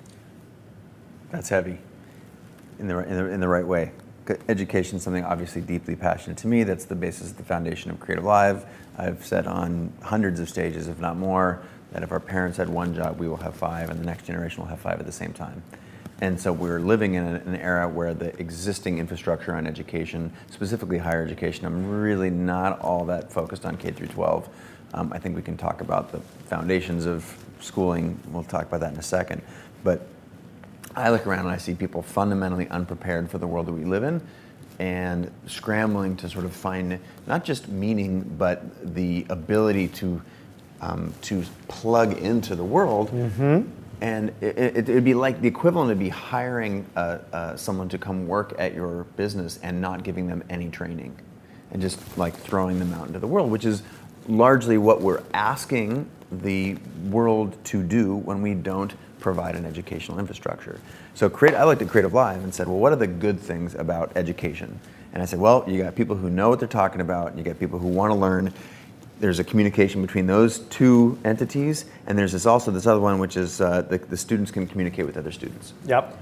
That's heavy in the, in the, in the right way. education is something obviously deeply passionate to me. That's the basis, the foundation of Creative Live. I've said on hundreds of stages, if not more, that if our parents had one job, we will have five, and the next generation will have five at the same time. And so we're living in an era where the existing infrastructure on education, specifically higher education, I'm really not all that focused on K through 12. Um, I think we can talk about the foundations of schooling. We'll talk about that in a second. But I look around and I see people fundamentally unprepared for the world that we live in and scrambling to sort of find not just meaning, but the ability to, um, to plug into the world. Mm-hmm. And it, would be like the equivalent would be hiring uh, uh, someone to come work at your business and not giving them any training and just like throwing them out into the world, which is largely what we're asking the world to do when we don't provide an educational infrastructure. So create, I looked at Creative Live and said, well, what are the good things about education? And I said, well, you got people who know what they're talking about, you got people who want to learn. There's a communication between those two entities, and there's this also this other one, which is uh, the, the students can communicate with other students. Yep.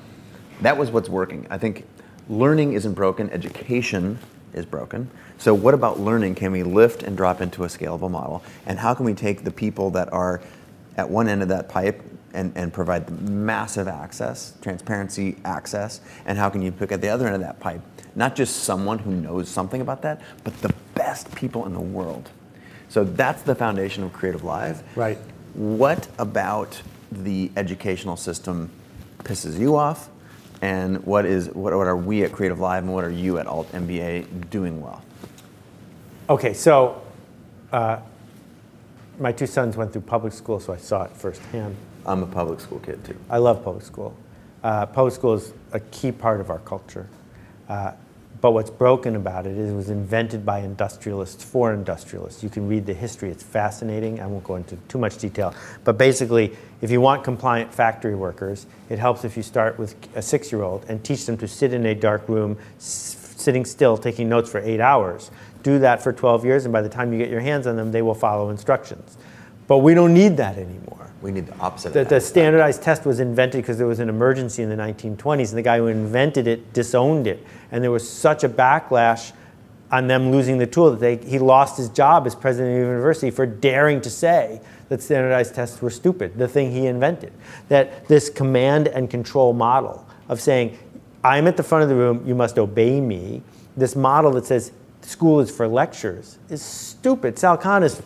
That was what's working. I think learning isn't broken, education is broken. So, what about learning can we lift and drop into a scalable model? And how can we take the people that are at one end of that pipe and, and provide massive access, transparency, access, and how can you pick at the other end of that pipe? Not just someone who knows something about that, but the best people in the world. So that's the foundation of Creative Live. Right. What about the educational system pisses you off? And what is what, what are we at Creative Live and what are you at Alt MBA doing well? Okay, so uh, my two sons went through public school, so I saw it firsthand. I'm a public school kid too. I love public school. Uh, public school is a key part of our culture. Uh, but what's broken about it is it was invented by industrialists for industrialists. You can read the history, it's fascinating. I won't go into too much detail. But basically, if you want compliant factory workers, it helps if you start with a six year old and teach them to sit in a dark room, s- sitting still, taking notes for eight hours. Do that for 12 years, and by the time you get your hands on them, they will follow instructions. But we don't need that anymore. We need the opposite. The, the standardized test was invented because there was an emergency in the 1920s, and the guy who invented it disowned it. And there was such a backlash on them losing the tool that they, he lost his job as president of the university for daring to say that standardized tests were stupid, the thing he invented. That this command and control model of saying, I'm at the front of the room, you must obey me, this model that says school is for lectures is stupid. Sal Khan is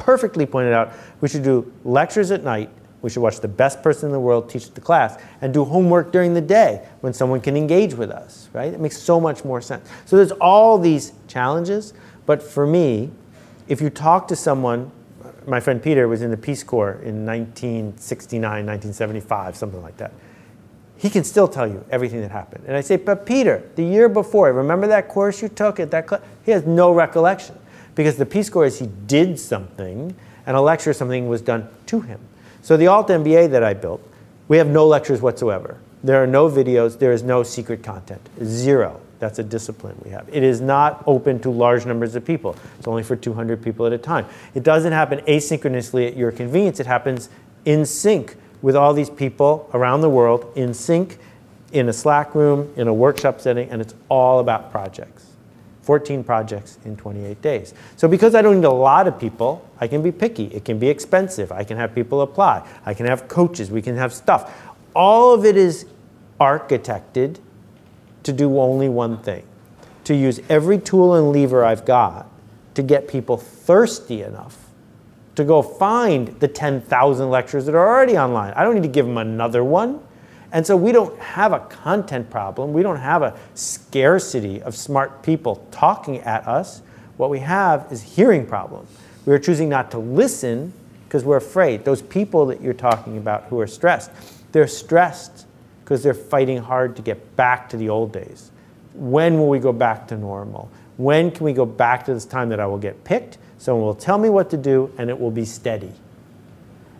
perfectly pointed out we should do lectures at night. We should watch the best person in the world teach the class and do homework during the day when someone can engage with us, right? It makes so much more sense. So there's all these challenges, but for me, if you talk to someone, my friend Peter was in the Peace Corps in 1969, 1975, something like that. He can still tell you everything that happened. And I say, but Peter, the year before, remember that course you took at that class? He has no recollection because the Peace Corps is he did something and a lecture something was done to him. So the Alt MBA that I built, we have no lectures whatsoever. There are no videos, there is no secret content. Zero. That's a discipline we have. It is not open to large numbers of people. It's only for 200 people at a time. It doesn't happen asynchronously at your convenience. It happens in sync with all these people around the world, in sync, in a Slack room, in a workshop setting, and it's all about projects. 14 projects in 28 days. So because I don't need a lot of people, I can be picky. It can be expensive. I can have people apply. I can have coaches. We can have stuff. All of it is architected to do only one thing to use every tool and lever I've got to get people thirsty enough to go find the 10,000 lectures that are already online. I don't need to give them another one. And so we don't have a content problem. We don't have a scarcity of smart people talking at us. What we have is hearing problem. We are choosing not to listen because we're afraid. Those people that you're talking about who are stressed, they're stressed because they're fighting hard to get back to the old days. When will we go back to normal? When can we go back to this time that I will get picked? Someone will tell me what to do and it will be steady.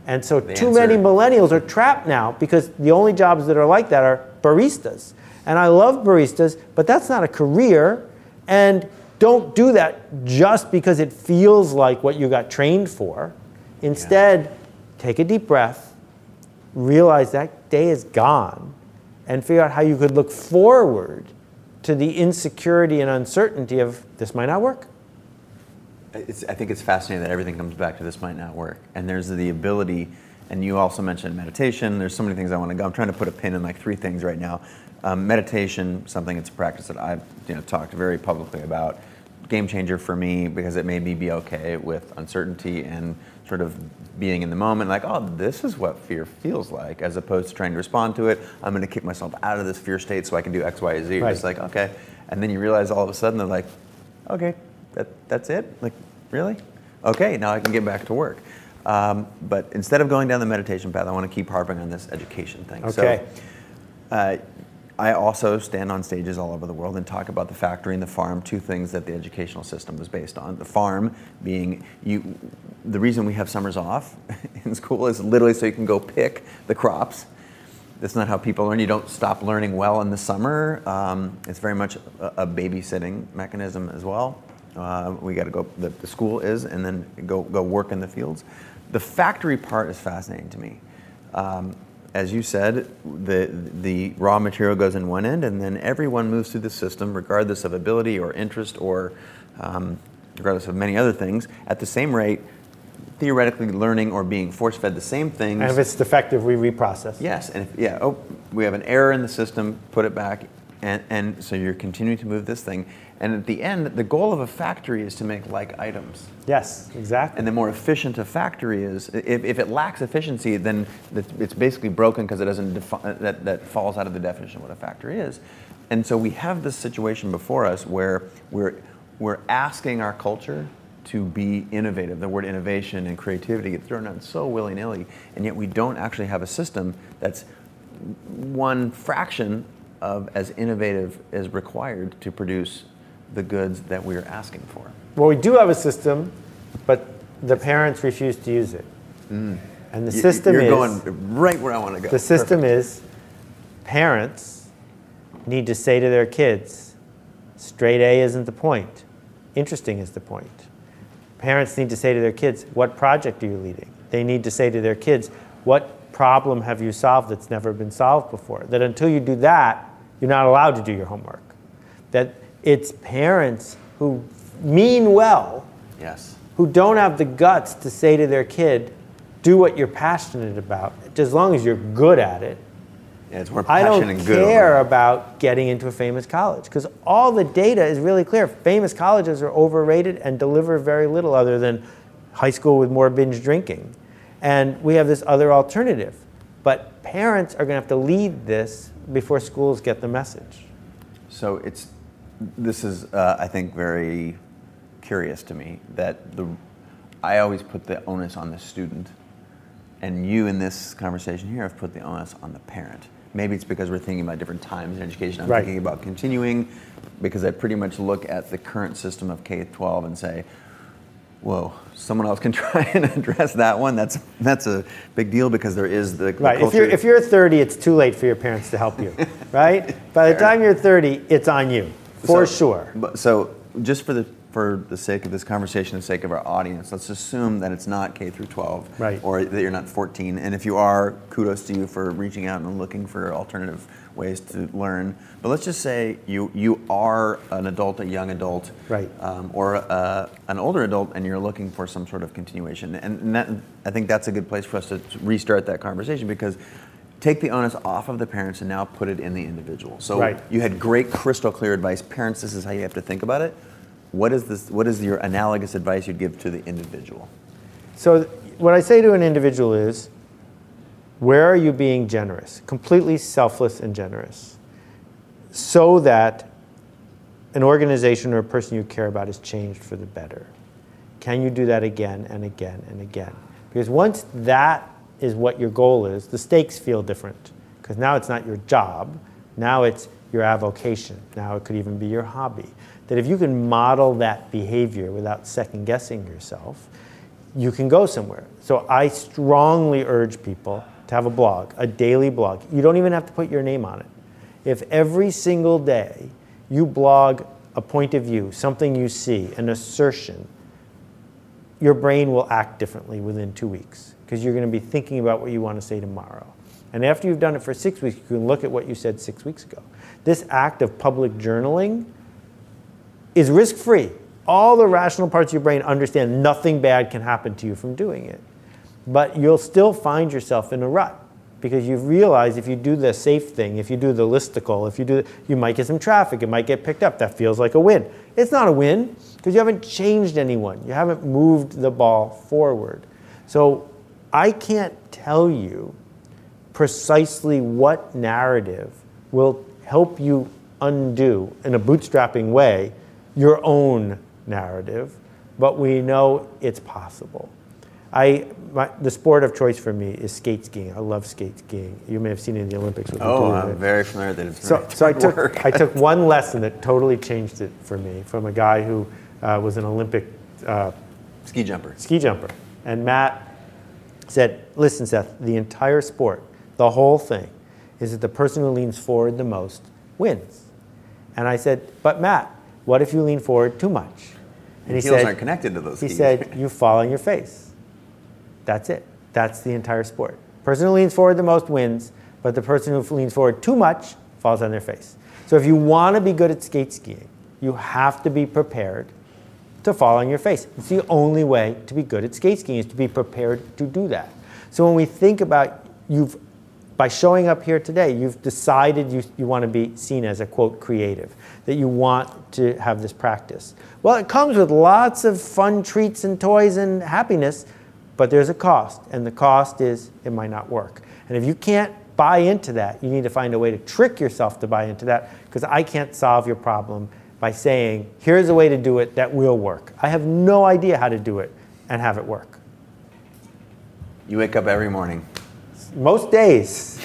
And so the too answer. many millennials are trapped now because the only jobs that are like that are baristas. And I love baristas, but that's not a career. And don't do that just because it feels like what you got trained for. Instead, yeah. take a deep breath, realize that day is gone, and figure out how you could look forward to the insecurity and uncertainty of this might not work. It's, I think it's fascinating that everything comes back to this might not work. And there's the ability, and you also mentioned meditation. There's so many things I want to go. I'm trying to put a pin in like three things right now. Um, meditation, something it's a practice that I've you know, talked very publicly about. Game changer for me because it made me be okay with uncertainty and sort of being in the moment, like, oh, this is what fear feels like, as opposed to trying to respond to it. I'm going to kick myself out of this fear state so I can do X, Y, Z. Right. It's like, okay. And then you realize all of a sudden they're like, okay, that, that's it? Like, really? Okay, now I can get back to work. Um, but instead of going down the meditation path, I want to keep harping on this education thing. Okay. So, uh, I also stand on stages all over the world and talk about the factory and the farm, two things that the educational system was based on. The farm being you, the reason we have summers off in school is literally so you can go pick the crops. That's not how people learn. You don't stop learning well in the summer. Um, it's very much a, a, babysitting mechanism as well. Uh, we got to go. The, the school is, and then go go work in the fields. The factory part is fascinating to me. Um, as you said, the, the raw material goes in one end, and then everyone moves through the system, regardless of ability or interest or um, regardless of many other things, at the same rate, theoretically learning or being force fed the same things. And if it's defective, we reprocess. Yes, and if, yeah, oh, we have an error in the system, put it back, and, and so you're continuing to move this thing. And at the end, the goal of a factory is to make like items. Yes, exactly. And the more efficient a factory is, if, if it lacks efficiency, then it's basically broken because it doesn't defi- uh, that, that falls out of the definition of what a factory is. And so we have this situation before us where we're, we're asking our culture to be innovative. The word innovation and creativity get thrown out so willy nilly, and yet we don't actually have a system that's one fraction of as innovative as required to produce the goods that we are asking for. Well, we do have a system, but the parents refuse to use it. Mm. And the system You're is. You're going right where I want to go. The system Perfect. is parents need to say to their kids, straight A isn't the point, interesting is the point. Parents need to say to their kids, what project are you leading? They need to say to their kids, what problem have you solved that's never been solved before? That until you do that, you're not allowed to do your homework. That it's parents who mean well, yes. who don't have the guts to say to their kid, do what you're passionate about, as long as you're good at it. Yeah, it's more I don't care about getting into a famous college because all the data is really clear. Famous colleges are overrated and deliver very little other than high school with more binge drinking. And we have this other alternative. But parents are going to have to lead this before schools get the message. So it's this is, uh, I think, very curious to me that the I always put the onus on the student, and you in this conversation here have put the onus on the parent. Maybe it's because we're thinking about different times in education. I'm right. thinking about continuing because I pretty much look at the current system of K 12 and say, whoa, someone else can try and address that one. That's that's a big deal because there is the, right. The if you're if you're 30, it's too late for your parents to help you, right? By the time you're 30, it's on you. For so, sure. But, so just for the for the sake of this conversation, the sake of our audience, let's assume that it's not K through 12, right. or that you're not 14. And if you are, kudos to you for reaching out and looking for alternative ways to learn. But let's just say you you are an adult, a young adult, right. um, or uh, an older adult, and you're looking for some sort of continuation. And, and that, I think that's a good place for us to restart that conversation because take the onus off of the parents and now put it in the individual. So right. you had great crystal clear advice. Parents, this is how you have to think about it. What is this what is your analogous advice you'd give to the individual? So what I say to an individual is where are you being generous? Completely selfless and generous. So that an organization or a person you care about is changed for the better. Can you do that again and again and again? Because once that is what your goal is, the stakes feel different because now it's not your job, now it's your avocation, now it could even be your hobby. That if you can model that behavior without second guessing yourself, you can go somewhere. So I strongly urge people to have a blog, a daily blog. You don't even have to put your name on it. If every single day you blog a point of view, something you see, an assertion, your brain will act differently within two weeks because you're going to be thinking about what you want to say tomorrow. And after you've done it for six weeks, you can look at what you said six weeks ago. This act of public journaling is risk free. All the rational parts of your brain understand nothing bad can happen to you from doing it. But you'll still find yourself in a rut because you realize if you do the safe thing, if you do the listicle, if you do, you might get some traffic, it might get picked up. That feels like a win. It's not a win because you haven't changed anyone. You haven't moved the ball forward. So I can't tell you precisely what narrative will help you undo in a bootstrapping way your own narrative, but we know it's possible. I, my, the sport of choice for me is skate skiing. I love skate skiing. You may have seen it in the Olympics. Oh, I'm very familiar with it. so, so I took I took one lesson that totally changed it for me from a guy who uh, was an Olympic uh, ski jumper. Ski jumper, and Matt said, "Listen, Seth, the entire sport, the whole thing, is that the person who leans forward the most wins." And I said, "But Matt, what if you lean forward too much?" And he heels said, aren't connected to those. He skis. said, "You fall on your face." That's it. That's the entire sport. Person who leans forward the most wins, but the person who leans forward too much falls on their face. So if you want to be good at skate skiing, you have to be prepared to fall on your face. It's the only way to be good at skate skiing is to be prepared to do that. So when we think about you've by showing up here today, you've decided you, you want to be seen as a quote creative, that you want to have this practice. Well, it comes with lots of fun treats and toys and happiness, but there's a cost, and the cost is it might not work. And if you can't buy into that, you need to find a way to trick yourself to buy into that because I can't solve your problem by saying, here's a way to do it that will work. I have no idea how to do it and have it work. You wake up every morning. Most days.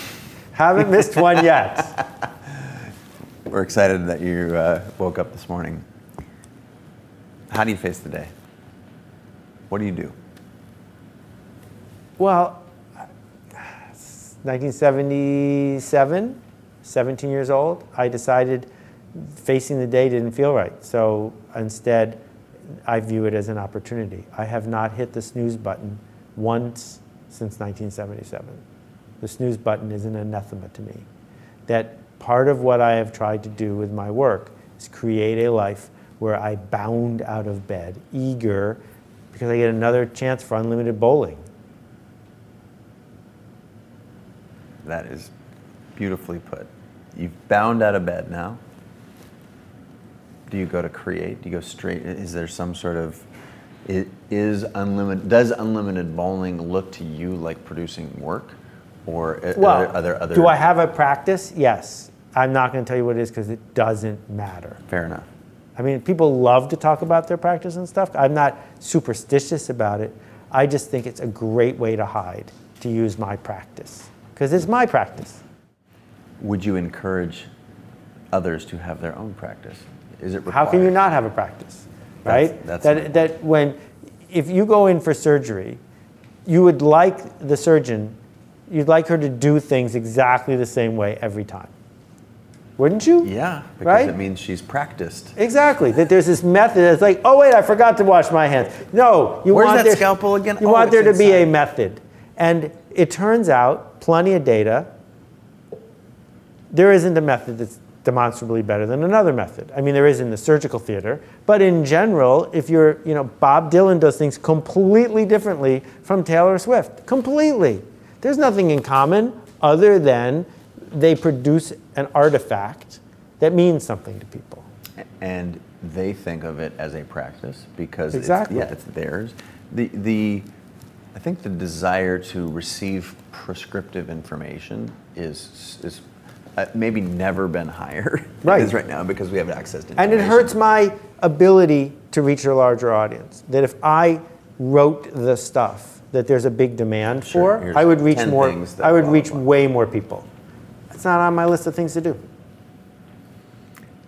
Haven't missed one yet. We're excited that you uh, woke up this morning. How do you face the day? What do you do? Well, 1977, 17 years old, I decided facing the day didn't feel right. So instead, I view it as an opportunity. I have not hit the snooze button once since 1977. The snooze button is an anathema to me. That part of what I have tried to do with my work is create a life where I bound out of bed, eager, because I get another chance for unlimited bowling. That is beautifully put. You've bound out of bed now. Do you go to create? Do you go straight? Is there some sort of is unlimited? Does unlimited bowling look to you like producing work, or well, are, there other? Do I have a practice? Yes. I'm not going to tell you what it is because it doesn't matter. Fair enough. I mean, people love to talk about their practice and stuff. I'm not superstitious about it. I just think it's a great way to hide to use my practice because it's my practice. Would you encourage others to have their own practice? Is it required? How can you not have a practice? Right? That's, that's that, that when, if you go in for surgery, you would like the surgeon, you'd like her to do things exactly the same way every time. Wouldn't you? Yeah, because right? it means she's practiced. Exactly. That there's this method that's like, oh wait, I forgot to wash my hands. No, you Where's want that there, scalpel again? You oh, want there to inside. be a method. And it turns out, plenty of data, there isn't a method that's demonstrably better than another method. I mean, there is in the surgical theater, but in general, if you're, you know, Bob Dylan does things completely differently from Taylor Swift. Completely. There's nothing in common other than they produce an artifact that means something to people. And they think of it as a practice because exactly. it's, yeah, it's theirs. The, the, I think the desire to receive prescriptive information is is uh, maybe never been higher right. it is right now because we have access to And it hurts my ability to reach a larger audience. That if I wrote the stuff that there's a big demand sure, for, I would reach more I would reach way more people. It's not on my list of things to do.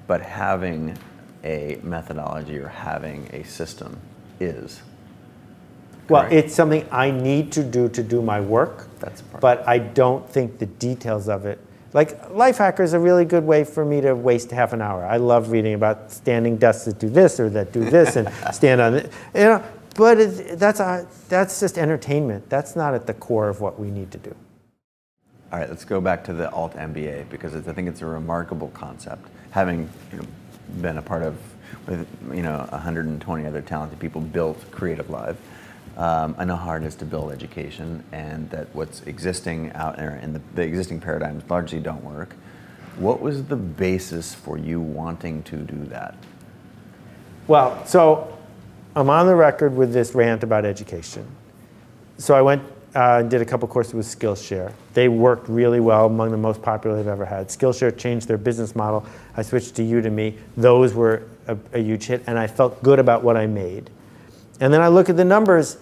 But having a methodology or having a system is well, it's something I need to do to do my work. That's part. But I don't think the details of it. Like Lifehacker is a really good way for me to waste half an hour. I love reading about standing desks that do this or that do this and stand on it. You know, but it, that's a, that's just entertainment. That's not at the core of what we need to do. All right, let's go back to the alt MBA because I think it's a remarkable concept. Having you know, been a part of, with you know, 120 other talented people built Creative Live, um, I know how hard it is to build education, and that what's existing out there in the, the existing paradigms largely don't work. What was the basis for you wanting to do that? Well, so I'm on the record with this rant about education. So I went uh, and did a couple courses with Skillshare. They worked really well, among the most popular they've ever had. Skillshare changed their business model. I switched to Udemy. Those were a, a huge hit, and I felt good about what I made. And then I look at the numbers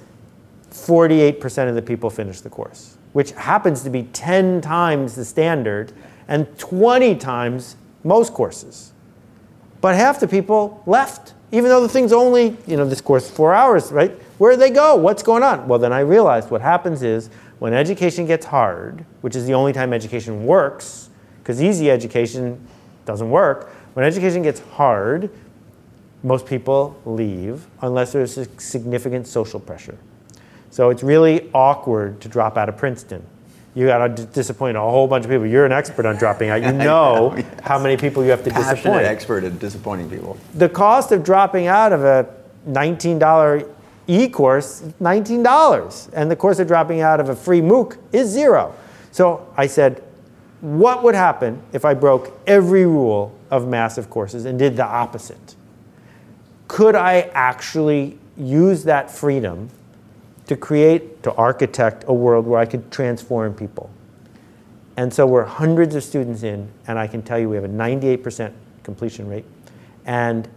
48% of the people finished the course, which happens to be 10 times the standard and 20 times most courses. But half the people left, even though the thing's only, you know, this course four hours, right? Where do they go? What's going on? Well, then I realized what happens is when education gets hard, which is the only time education works, because easy education doesn't work, when education gets hard, most people leave unless there's significant social pressure. So it's really awkward to drop out of Princeton. You got to disappoint a whole bunch of people. You're an expert on dropping out. You know, know yes. how many people you have to Passionate disappoint. expert at disappointing people. The cost of dropping out of a $19 e-course, $19. And the course of dropping out of a free MOOC is zero. So I said, what would happen if I broke every rule of massive courses and did the opposite? Could I actually use that freedom to create, to architect a world where I could transform people? And so we're hundreds of students in, and I can tell you we have a 98% completion rate, and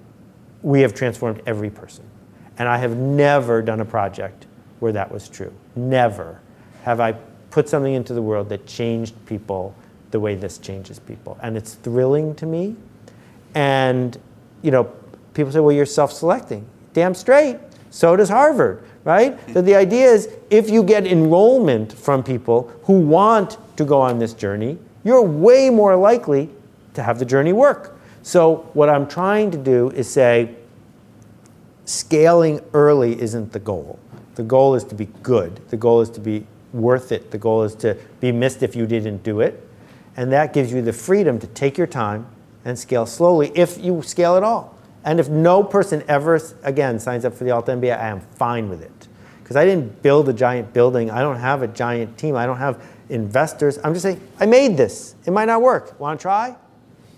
we have transformed every person. And I have never done a project where that was true. Never have I put something into the world that changed people the way this changes people. And it's thrilling to me. And, you know, people say, well, you're self selecting. Damn straight. So does Harvard, right? So the idea is if you get enrollment from people who want to go on this journey, you're way more likely to have the journey work. So what I'm trying to do is say, scaling early isn't the goal. The goal is to be good. The goal is to be worth it. The goal is to be missed if you didn't do it. And that gives you the freedom to take your time and scale slowly if you scale at all. And if no person ever, again, signs up for the Alt MBA, I am fine with it. Because I didn't build a giant building. I don't have a giant team. I don't have investors. I'm just saying, I made this. It might not work. Want to try?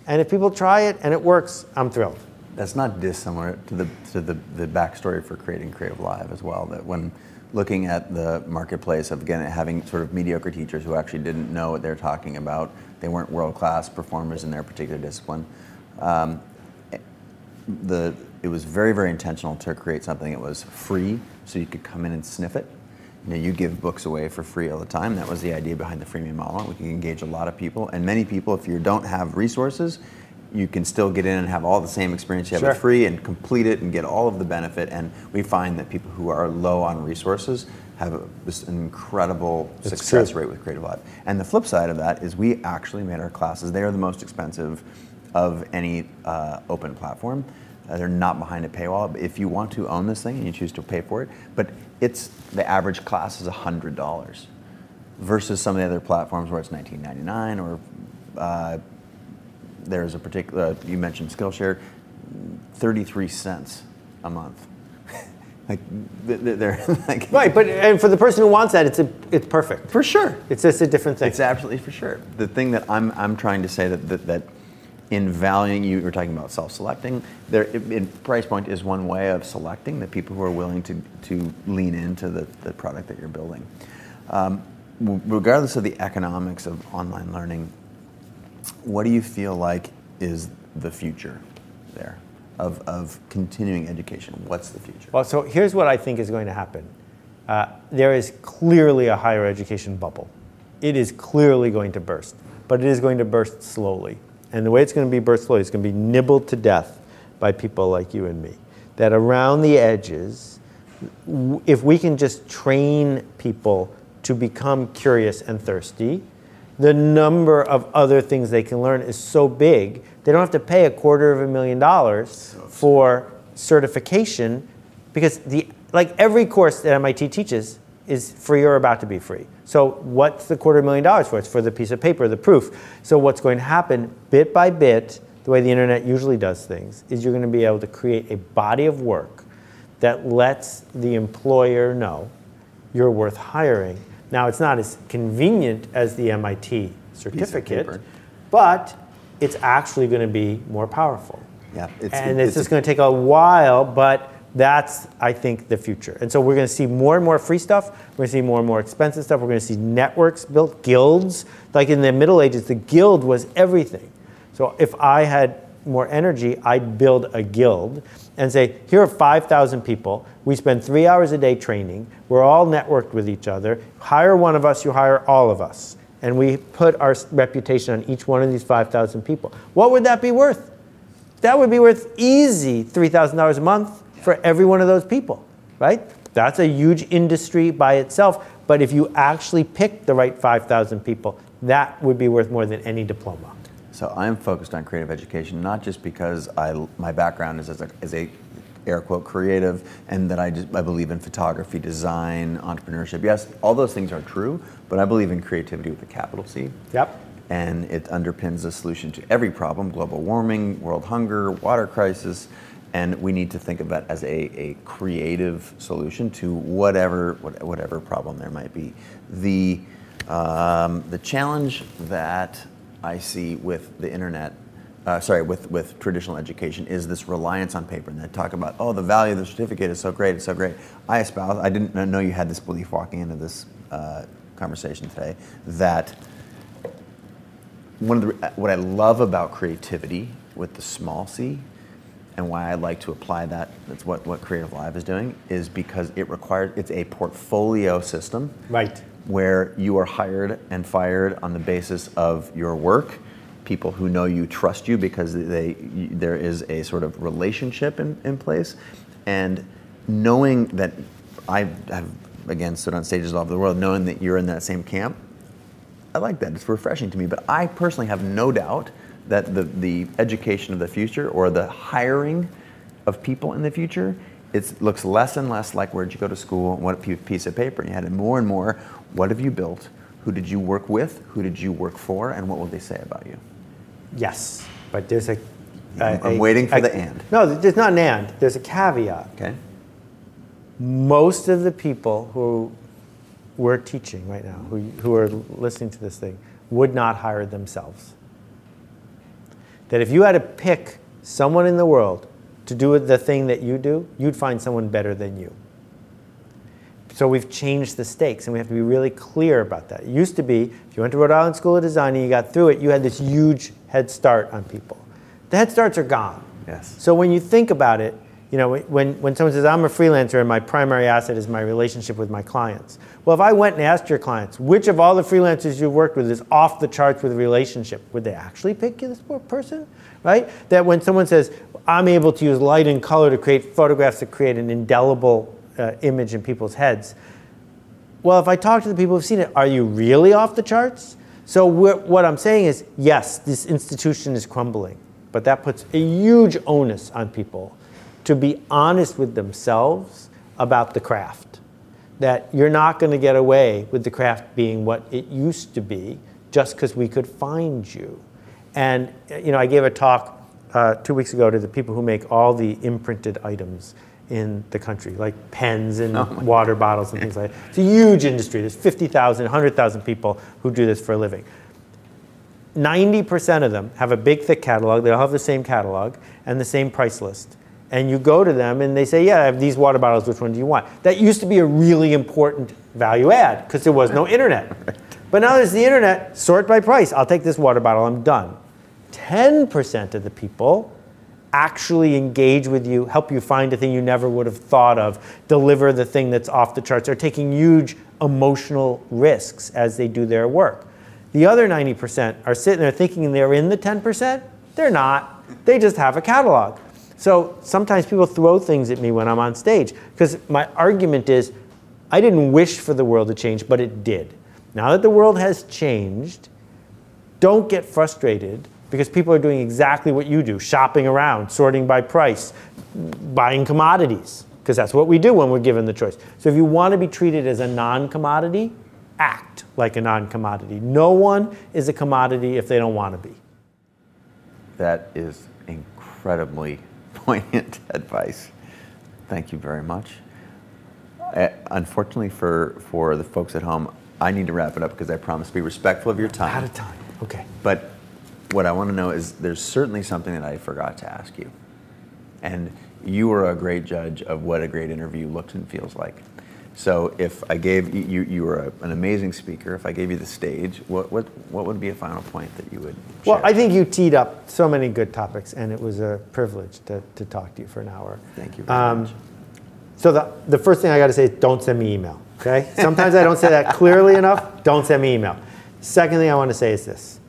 And if people try it and it works, I'm thrilled that's not dissimilar to the to the, the backstory for creating Creative Live as well. That when looking at the marketplace of again having sort of mediocre teachers who actually didn't know what they're talking about, they weren't world class performers in their particular discipline. Um, the it was very very intentional to create something that was free, so you could come in and sniff it. You know, you give books away for free all the time. That was the idea behind the freemium model. We can engage a lot of people, and many people, if you don't have resources, you can still get in and have all the same experience you have sure. with free and complete it and get all of the benefit. And we find that people who are low on resources have a, this incredible success true. rate with Creative Live. And the flip side of that is we actually made our classes, they are the most expensive of any uh, open platform. Uh, they're not behind a paywall. If you want to own this thing and you choose to pay for it, but it's the average class is $100 versus some of the other platforms where it's $19.99 or uh, there's a particular, you mentioned Skillshare, 33 cents a month. like they're like right, but and for the person who wants that, it's a, it's perfect. For sure, it's just a different thing. It's absolutely for sure. The thing that I'm I'm trying to say that that, that in valuing you were talking about self-selecting there price point is one way of selecting the people who are willing to to lean into the, the product that you're building um, regardless of the economics of online learning what do you feel like is the future there of, of continuing education? What's the future? Well, so here's what I think is going to happen. Uh, there is clearly a higher education bubble. It is clearly going to burst, but it is going to burst slowly. And the way it's going to be burst slowly is going to be nibbled to death by people like you and me. That around the edges, if we can just train people to become curious and thirsty, the number of other things they can learn is so big, they don't have to pay a quarter of a million dollars for certification because the like every course that MIT teaches is free or about to be free. So what's the quarter million dollars for? It's for the piece of paper, the proof. So what's going to happen bit by bit, the way the internet usually does things, is you're going to be able to create a body of work that lets the employer know you're worth hiring. Now it's not as convenient as the MIT certificate, but it's actually going to be more powerful. Yeah, it's- and it's it's, just going to take a while, but that's I think the future. And so we're going to see more and more free stuff. We're going to see more and more expensive stuff. We're going to see networks built, guilds. Like in the Middle Ages, the guild was everything. So if I had more energy, I'd build a guild and say, here are 5,000 people. We spend three hours a day training. We're all networked with each other. Hire one of us, you hire all of us. And we put our reputation on each one of these 5,000 people. What would that be worth? That would be worth easy $3,000 a month for every one of those people, right? That's a huge industry by itself. But if you actually pick the right 5,000 people, that would be worth more than any diploma. So I'm focused on creative education, not just because I my background is as a, as a air quote creative, and that I just, I believe in photography, design, entrepreneurship. Yes, all those things are true, but I believe in creativity with a capital C. Yep. And it underpins the solution to every problem: global warming, world hunger, water crisis. And we need to think of that as a, a creative solution to whatever what- whatever problem there might be. The um, the challenge that I see with the internet, uh, sorry, with, with traditional education is this reliance on paper. And they talk about, oh, the value of the certificate is so great, it's so great. I espouse, I didn't know you had this belief walking into this uh, conversation today, that one of the, what I love about creativity with the small c and why I like to apply that, that's what, what CreativeLive is doing, is because it requires, it's a portfolio system Right. where you are hired and fired on the basis of your work, people who know you trust you because they, you, there is a sort of relationship in, in place, and knowing that I have again stood on stages all over the world, knowing that you're in that same camp, I like that. It's refreshing to me. But I personally have no doubt that the, the education of the future or the hiring of people in the future, it looks less and less like where'd you go to school and what piece of paper you had, and more and more, what have you built? Who did you work with? Who did you work for? And what will they say about you? Yes. But there's a. I'm- waiting for a- the and. No, there's not an and. There's a caveat. Okay. most of the people who we're teaching right now, who, who are listening to this thing, would not hire themselves. That if you had to pick someone in the world to do the thing that you do, you'd find someone better than you. So we've changed the stakes, and we have to be really clear about that. It used to be, if you went to Rhode Island School of Design and you got through it, you had this huge head start on people. The head starts are gone. Yes. So when you think about it, you know, when, when someone says, I'm a freelancer and my primary asset is my relationship with my clients. Well, if I went and asked your clients, which of all the freelancers you've worked with is off the charts with relationship, would they actually pick this person? Right? That when someone says, I'm able to use light and color to create photographs that create an indelible uh, image in people's heads, well, if I talk to the people who've seen it, are you really off the charts? So what I'm saying is, yes, this institution is crumbling, but that puts a huge onus on people to be honest with themselves about the craft. That you're not going to get away with the craft being what it used to be just because we could find you. And you know, I gave a talk uh, two weeks ago to the people who make all the imprinted items in the country, like pens and water bottles and things like that. It's a huge industry. There's 50,000, 100,000 people who do this for a living. 90% of them have a big, thick catalog. They all have the same catalog and the same price list. And you go to them and they say, Yeah, I have these water bottles. Which one do you want? That used to be a really important value add because there was no internet. But now there's the internet, sort by price. I'll take this water bottle, I'm done. 10% of the people actually engage with you, help you find a thing you never would have thought of, deliver the thing that's off the charts, are taking huge emotional risks as they do their work. The other 90% are sitting there thinking they're in the 10%. They're not. They just have a catalog. So sometimes people throw things at me when I'm on stage because my argument is I didn't wish for the world to change, but it did. Now that the world has changed, don't get frustrated because people are doing exactly what you do shopping around, sorting by price, buying commodities, because that's what we do when we're given the choice. So if you want to be treated as a non commodity, act like a non commodity. No one is a commodity if they don't want to be. That is incredibly poignant advice. Thank you very much. Uh, unfortunately, for, for the folks at home, I need to wrap it up because I promise to be respectful of your time. Out of time. Okay. But what I want to know is there's certainly something that I forgot to ask you. And you are a great judge of what a great interview looks and feels like. So if I gave you, you were a, an amazing speaker. If I gave you the stage, what, what, what would be a final point that you would Well. I think you teed up so many good topics, and it was a privilege to, to talk to you for an hour. Thank you very Um, much. So the, the first thing I got to say is don't send me email. Okay. Sometimes I don't say that clearly enough. Don't send me email. Second thing I want to say is this.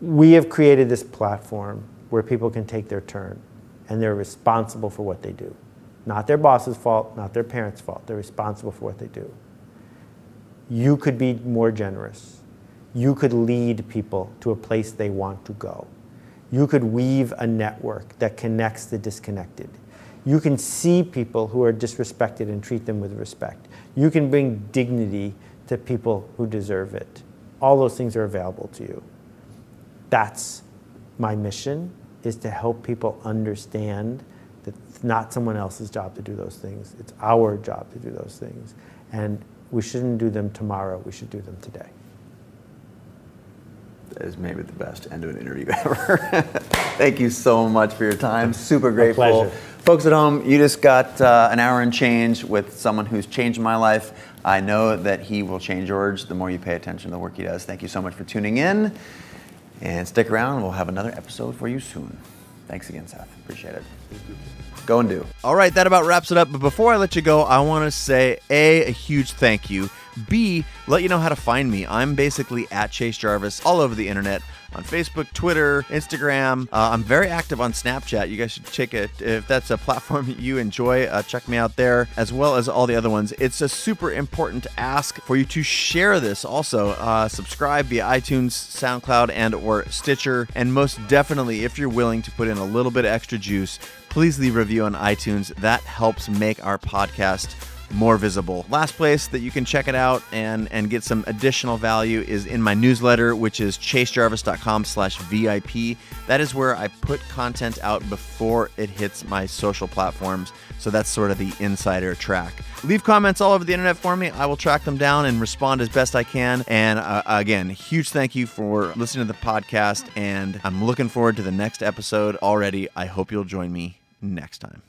We have created this platform where people can take their turn, and they're responsible for what they do. Not their boss's fault, not their parents' fault. They're responsible for what they do. You could be more generous. You could lead people to a place they want to go. You could weave a network that connects the disconnected. You can see people who are disrespected and treat them with respect. You can bring dignity to people who deserve it. All those things are available to you. That's my mission is to help people understand it's not someone else's job to do those things. It's our job to do those things. And we shouldn't do them tomorrow, we should do them today. That is maybe the best end of an interview ever. Thank you so much for your time. Super grateful. pleasure. Folks at home, you just got uh, an hour and change with someone who's changed my life. I know that he will change yours the more you pay attention to the work he does. Thank you so much for tuning in. And stick around, we'll have another episode for you soon. Thanks again, Seth. Appreciate it. Go and do. All right, that about wraps it up. But before I let you go, I want to say A, a huge thank you. B, let you know how to find me. I'm basically at Chase Jarvis all over the internet on Facebook, Twitter, Instagram. Uh, I'm very active on Snapchat. You guys should check it. If that's a platform you enjoy, uh, check me out there as well as all the other ones. It's a super important ask for you to share this. Also, uh, subscribe via iTunes, SoundCloud, and or Stitcher. And most definitely, if you're willing to put in a little bit of extra juice, please leave a review on iTunes. That helps make our podcast more visible. Last place that you can check it out and and get some additional value is in my newsletter, which is chasejarvis.com slash VIP. That is where I put content out before it hits my social platforms. So that's sort of the insider track. Leave comments all over the internet for me. I will track them down and respond as best I can. And uh, again, huge thank you for listening to the podcast. And I'm looking forward to the next episode already. I hope you'll join me next time.